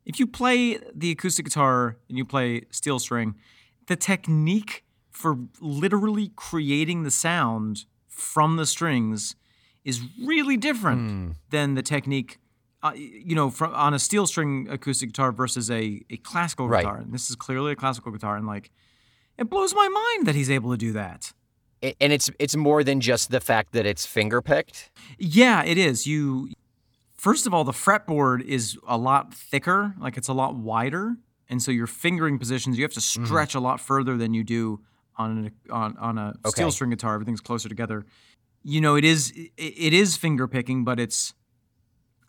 if you play the acoustic guitar and you play steel string the technique for literally creating the sound from the strings is really different Hmm. than the technique uh, you know from on a steel string acoustic guitar versus a, a classical Right. guitar and this is clearly a classical guitar and like it blows my mind that he's able to do that And it's it's more than just the fact that it's finger picked. Yeah, it is. You first of all, the fretboard is a lot thicker, like it's a lot wider, and so your fingering positions you have to Mm-hmm. stretch a lot further than you do on an, on on a Okay. steel string guitar. Everything's closer together. You know, it is it, it is finger picking, but it's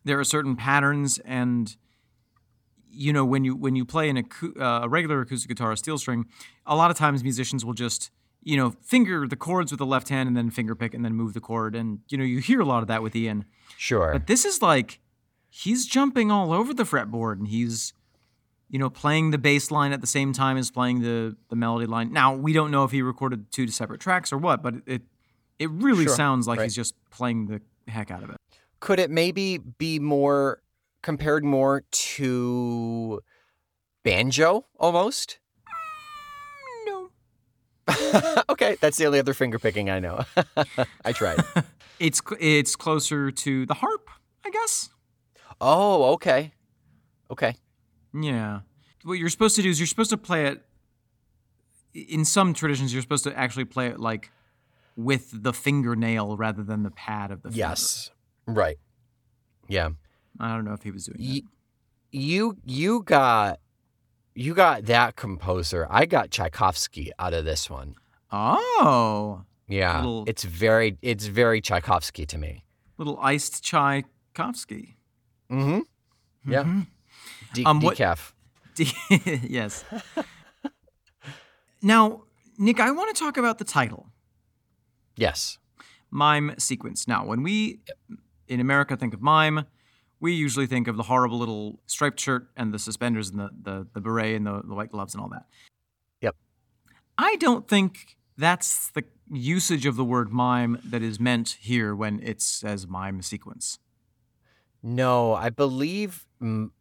there are certain patterns and you know when you when you play an acou- uh, a regular acoustic guitar, a steel string, a lot of times musicians will just you know finger the chords with the left hand and then finger pick and then move the chord, and you know you hear a lot of that with Ian. Sure. But this is like he's jumping all over the fretboard and he's you know playing the bass line at the same time as playing the the melody line. Now we don't know if he recorded two separate tracks or what, but it it really Sure, sounds like right. he's just playing the heck out of it. Could it maybe be more compared more to banjo almost? [laughs] Okay, that's the only other finger picking I know. [laughs] I tried. [laughs] It's it's closer to the harp, I guess. Oh, okay. Okay. Yeah. What you're supposed to do is you're supposed to play it. In some traditions, you're supposed to actually play it like with the fingernail rather than the pad of the finger. Yes. Right. Yeah. I don't know if he was doing that. You you got you got that composer. I got Tchaikovsky out of this one. Oh, Yeah. Little- It's very it's very Tchaikovsky to me. little iced Tchaikovsky. Mm-hmm. Yeah. De- Um, what- decaf. [laughs] yes. now, Nick, I want to talk about the title. Yes. mime sequence. Now, when we in America think of mime, we usually think of the horrible little striped shirt and the suspenders and the, the, the beret and the, the white gloves and all that. Yep. I don't think that's the usage of the word mime that is meant here when it says mime sequence. No, I believe m-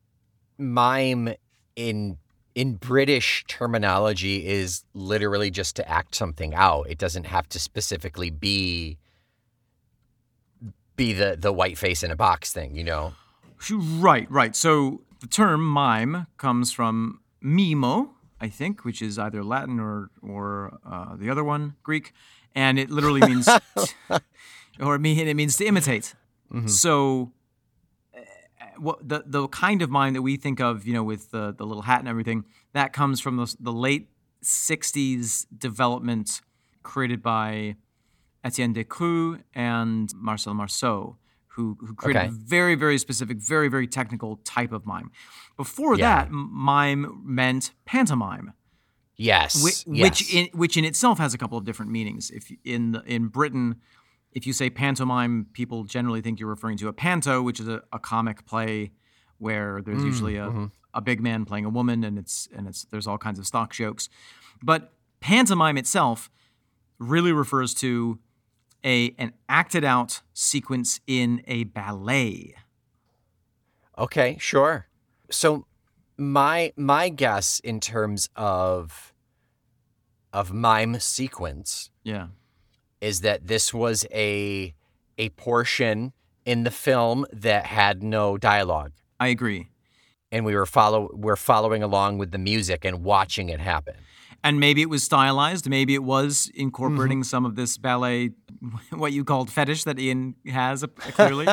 mime in in British terminology is literally just to act something out. It doesn't have to specifically be be the the white face in a box thing, you know. Right, right. So the term mime comes from mimo, I think, which is either Latin or or uh, the other one, Greek, and it literally means, [laughs] or it mean it means to imitate. So, uh, what the the kind of mime that we think of, you know, with the the little hat and everything, that comes from the the late '60s development created by Etienne Decroux and Marcel Marceau, who, who created Okay. a very, very specific, very, very technical type of mime. Before Yeah. that, mime meant pantomime, Yes. which, yes. which, in, which in itself has a couple of different meanings. If in in Britain, if you say pantomime, people generally think you're referring to a panto, which is a, a comic play where Mm, there's usually a, mm-hmm. a big man playing a woman, and it's and it's there's all kinds of stock jokes. But pantomime itself really refers to a an acted out sequence in a ballet. Okay, sure. So my my guess in terms of of mime sequence Yeah. is that this was a a portion in the film that had no dialogue I agree. and we were follow we're following along with the music and watching it happen. And maybe it was stylized. Maybe it was incorporating Mm-hmm. some of this ballet, [laughs] what you called fetish that Ian has uh, clearly,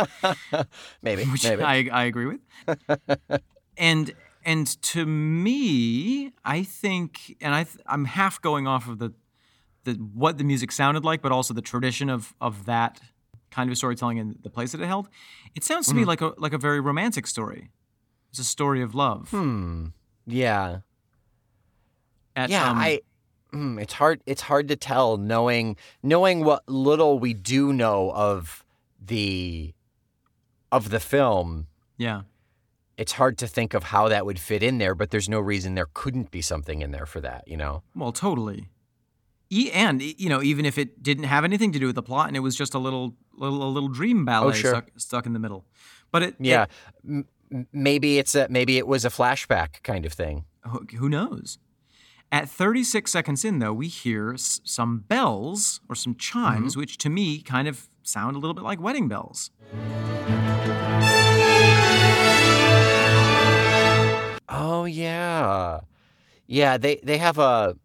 [laughs] Maybe, [laughs] which maybe. I, I agree with. and and to me, I think, and I th- I'm half going off of the the what the music sounded like, but also the tradition of of that kind of storytelling and the place that it held. It sounds to me Mm-hmm. like a like a very romantic story. It's a story of love. hmm. Yeah. At, yeah, I mm, it's hard it's hard to tell knowing knowing what little we do know of the of the film. yeah. It's hard to think of how that would fit in there, but there's no reason there couldn't be something in there for that, you know. Well, totally. E- and you know, even if it didn't have anything to do with the plot, and it was just a little, little, a little dream ballet Oh, sure. stuck, stuck in the middle. But it, Yeah. it- maybe it's a maybe it was a flashback kind of thing. who who knows? At 36 seconds in, though, we hear s- some bells or some chimes, Mm-hmm. which to me kind of sound a little bit like wedding bells. Oh yeah. Yeah, they they have a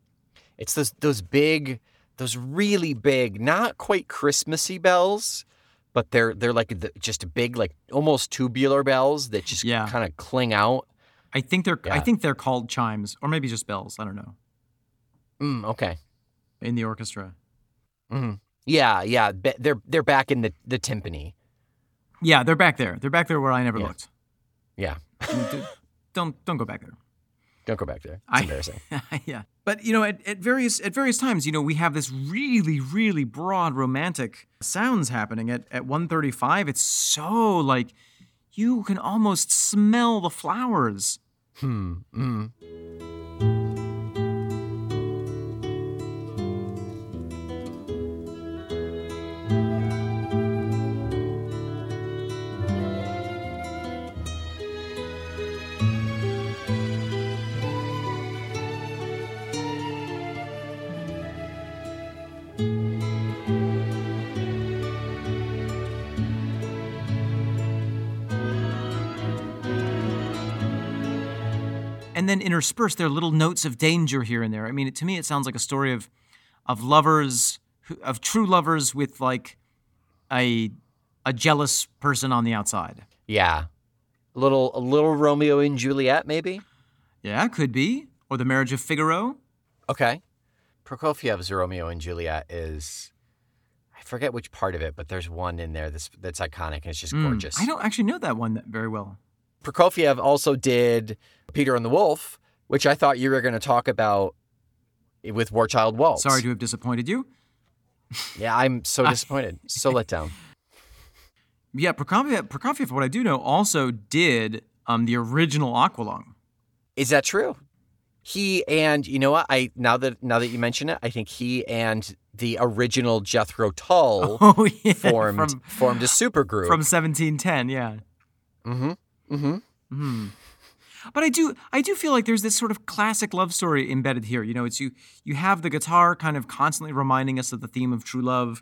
it's those those big those really big, not quite Christmassy bells, but they're they're like the, just big like almost tubular bells that just Yeah. kind of cling out. I think they're, I think they're called chimes, or maybe just bells. I don't know. Mm, okay. In the orchestra. hmm Yeah, yeah, be- they're they're back in the the timpani. Yeah, they're back there. They're back there where I never Yeah. looked. Yeah. [laughs] Don't don't go back there. Don't go back there. It's I- embarrassing. [laughs] yeah. But you know, at, at various at various times, you know, we have this really, really broad romantic sounds happening. At at 135, it's so like you can almost smell the flowers. Hmm. Mm. And then interspersed, there are little notes of danger here and there. I mean, to me, it sounds like a story of of lovers, who, of true lovers with like a a jealous person on the outside. Yeah. A little a little Romeo and Juliet, maybe? Yeah, could be. Or the marriage of Figaro. Okay. Prokofiev's Romeo and Juliet is I forget which part of it, but there's one in there that's that's iconic and it's just Mm, gorgeous. I don't actually know that one that very well. Prokofiev also did Peter and the Wolf, which I thought you were going to talk about with War Child Waltz. Sorry to have disappointed you. Yeah, I'm so [laughs] disappointed. so let down. Yeah, Prokofiev, Prokofiev, what I do know, also did um, the original Aqualung. Is that true? He and you know what? I now that now that you mention it, I think he and the original Jethro Tull [laughs] Oh, yeah. formed From, formed a supergroup. from 1710, yeah. mm-hmm. Mm-hmm. Hmm. But I do, I do feel like there's this sort of classic love story embedded here. You know, it's you, you have the guitar kind of constantly reminding us of the theme of true love.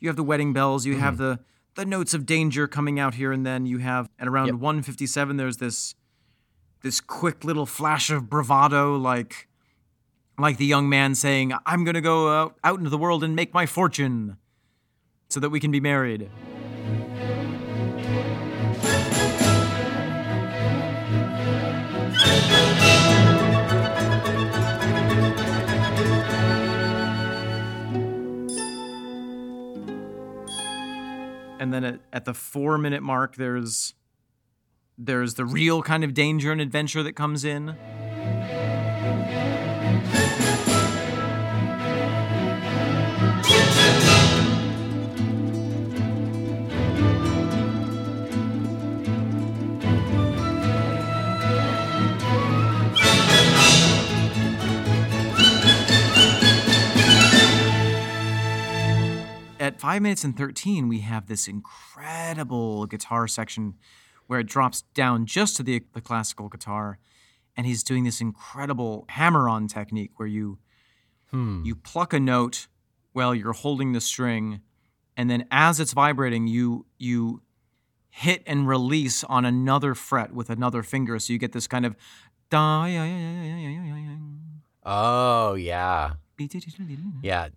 You have the wedding bells. You have the the notes of danger coming out here and then. You have at around Yep. 157, there's this this quick little flash of bravado, like like the young man saying, "I'm going to go out, out into the world and make my fortune, so that we can be married." And then at, at the four minute mark there's there's the real kind of danger and adventure that comes in at 5 minutes and 13 we have this incredible guitar section where it drops down just to the, the classical guitar and he's doing this incredible hammer-on technique where you hmm. you pluck a note while you're holding the string and then as it's vibrating you you hit and release on another fret with another finger. So you get this kind of Oh yeah, [laughs] yeah.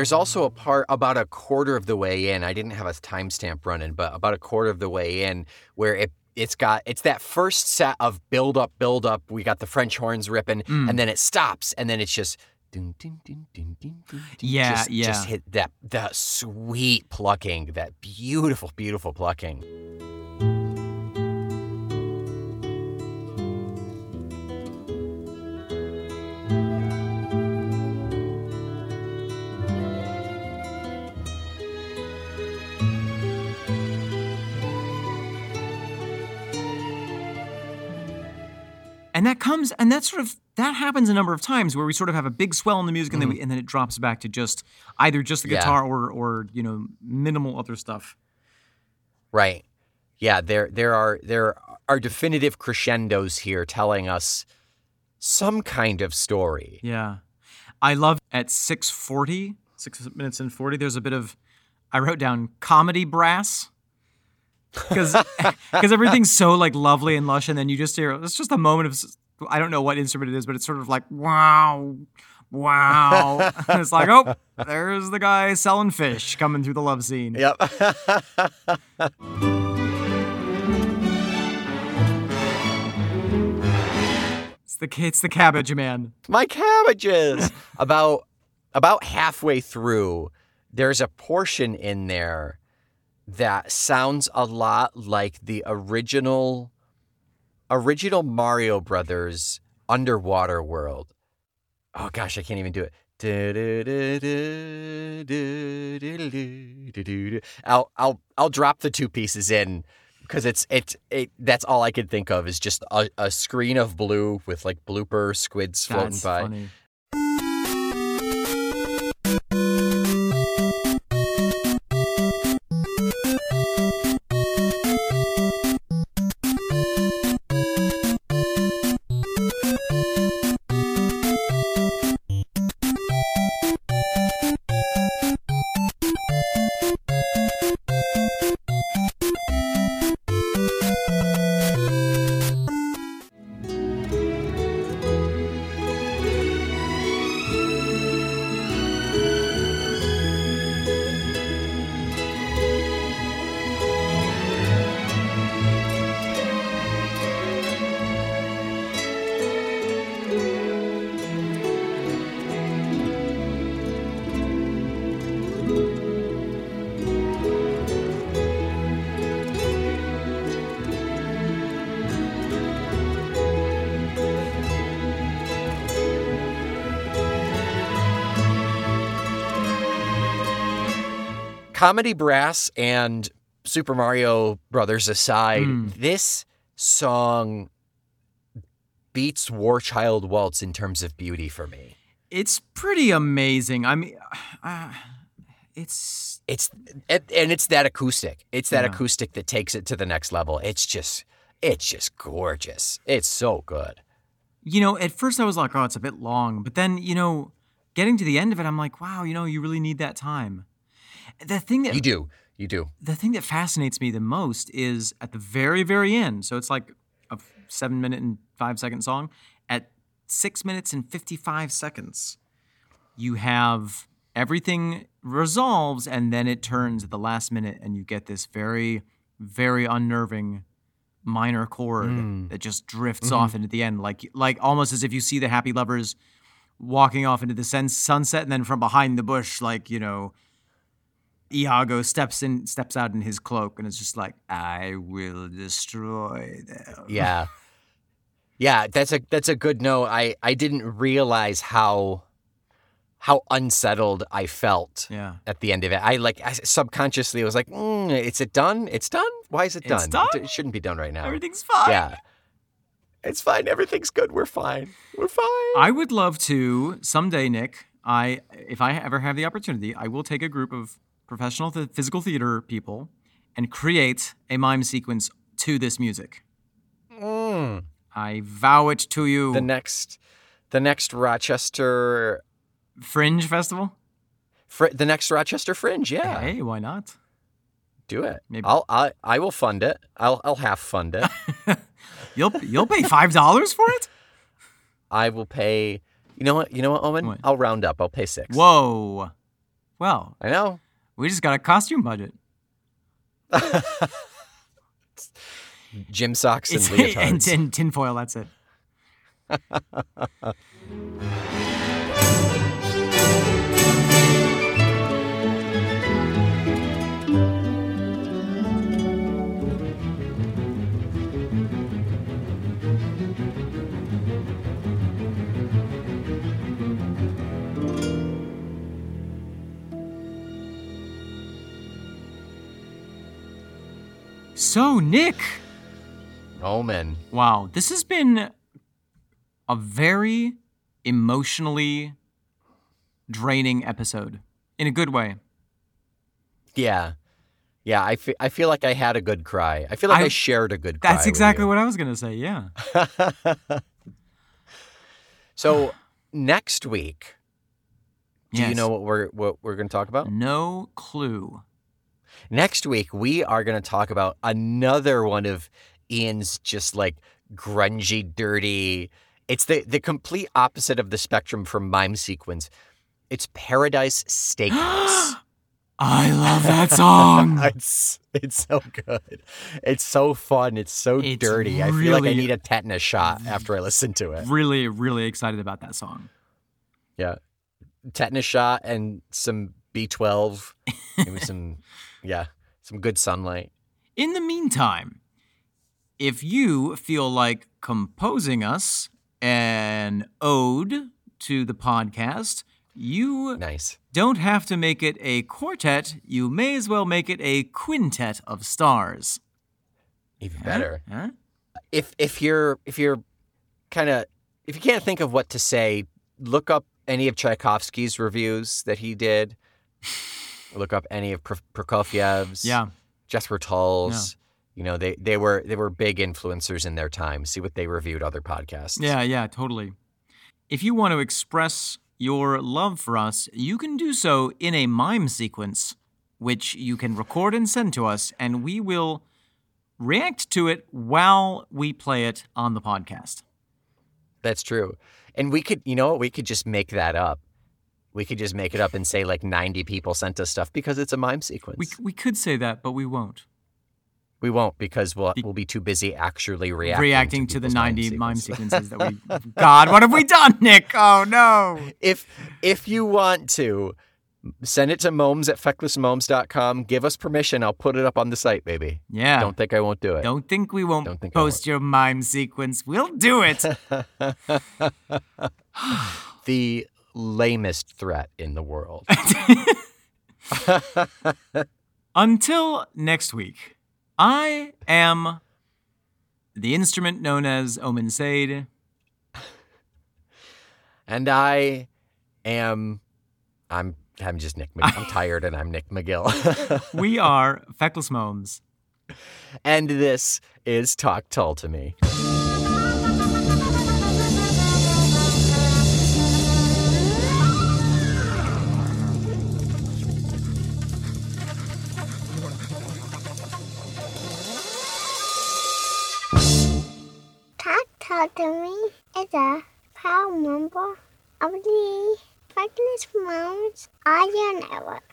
There's also a part about a quarter of the way in. I didn't have a timestamp running, but about a quarter of the way in where it it's got it's that first set of build up, build up. We got the French horns ripping, mm. and then it stops, and then it's just. dun, dun, dun, dun, dun, dun, dun, Yeah, just, yeah. Just hit that that sweet plucking, that beautiful, beautiful plucking. That comes and that sort of that happens a number of times where we sort of have a big swell in the music and then mm-hmm. we, and then it drops back to just either just the Yeah. guitar or or you know minimal other stuff Right. Yeah, there there are there are definitive crescendos here telling us some kind of story. yeah i love at 640 six minutes and 40. There's a bit of, I wrote down comedy brass. Because [laughs] everything's so like lovely and lush, and then you just hear it's just a moment of I don't know what instrument it is, but it's sort of like wow, wow. and [laughs] it's like oh, there's the guy selling fish coming through the love scene. Yep. [laughs] It's the it's the cabbage man. my cabbages. about about halfway through, there's a portion in there that sounds a lot like the original original Mario Brothers underwater world. Oh gosh, I can't even do it. I'll I'll I'll drop the two pieces in because it's it, it that's all I could think of is just a, a screen of blue with like blooper squids floating That's by. funny. Comedy brass and Super Mario Brothers aside, Mm. this song beats War Child Waltz in terms of beauty for me. It's pretty amazing. I mean, [sighs] uh, it's It's it, and it's that acoustic. It's that Yeah. acoustic that takes it to the next level. It's just it's just gorgeous. It's so good. you know, at first I was like, oh, it's a bit long, but then you know, getting to the end of it, I'm like, wow, you know, you really need that time. The thing that You do. You do. the thing that fascinates me the most is at the very, very end. So it's like a seven minute and five second song. At six minutes and 55 seconds, you have everything resolves and then it turns at the last minute and you get this very, very unnerving minor chord Mm. that just drifts off into the end. Like, like almost as if you see the happy lovers walking off into the sun- sunset and then from behind the bush, like, you know, Iago steps in, steps out in his cloak, and it's just like, "I will destroy them." Yeah. Yeah, that's a that's a good note. I I didn't realize how how unsettled I felt yeah. at the end of it. I like I subconsciously was like, mm, "Is it done? It's done. Why is it done? done? It shouldn't be done right now." Everything's fine. Yeah, it's fine. Everything's good. We're fine. We're fine. I would love to someday, Nick. I, if I ever have the opportunity, I will take a group of professional th- physical theater people and create a mime sequence to this music. Mm. I vow it to you. The next, the next Rochester, Fringe Festival. fr- the next Rochester Fringe. Yeah, Hey, why not? do it. Maybe. I'll I I will fund it. I'll I'll half fund it. [laughs] You'll you'll pay five dollars for it? I will pay. You know what? You know what, Owen? What? I'll round up. I'll pay six. Whoa. Well, I know. We just got a costume budget. [laughs] Gym socks and It's leotards. [laughs] and, and tinfoil. That's it. [laughs] So, Nick. Omen. Wow, this has been a very emotionally draining episode in a good way. Yeah. Yeah, I fe- I feel like I had a good cry. I feel like I, I- shared a good cry. That's exactly what I was going to say. Yeah. [laughs] So next week, Do you know what we're what we're going to talk about? No clue. Next week, we are going to talk about another one of Ian's just like grungy, dirty. It's the, the complete opposite of the spectrum from Mime Sequence. It's Paradise Steakhouse. [gasps] [gasps] I love that song. [laughs] it's it's so good. It's so fun. It's so It's dirty. I feel like I need a tetanus shot after I listen to it. really, really excited about that song. Yeah, tetanus shot and some B12, maybe some [laughs] yeah, some good sunlight. In the meantime, if you feel like composing us an ode to the podcast, you Nice. don't have to make it a quartet. You may as well make it a quintet of stars. Even better. Huh? if if you're if you're kind of if you can't think of what to say, look up any of Tchaikovsky's reviews that he did. Look up any of Prokofiev's, Yeah. Jethro Tull's. You know, they they were they were big influencers in their time. See what they reviewed other podcasts. Yeah, yeah, totally. If you want to express your love for us, you can do so in a mime sequence, which you can record and send to us, and we will react to it while we play it on the podcast. That's true. And we could, you know what? We could just make that up. We could just make it up and say like 90 people sent us stuff because it's a mime sequence. We, we could say that, but we won't. We won't because we'll, Be- we'll be too busy actually reacting, Reacting to, the 90 mime sequence. sequences that we. [laughs] God, what have we done, Nick? Oh, no. if if you want to send it to momes at fecklessmomes.com give us permission i'll put it up on the site baby Yeah. don't think i won't do it Don't think we won't Don't think post your mime sequence. We'll do it. [laughs] [sighs] the lamest threat in the world [laughs] Until next week, I am the instrument known as Omen Sade. and i am i'm i'm just nick mcgill i'm tired and i'm nick mcgill [laughs] We are Feckless Momes. and this is talk Tull to me Me is a proud member of the Feckless Moms Audio Network.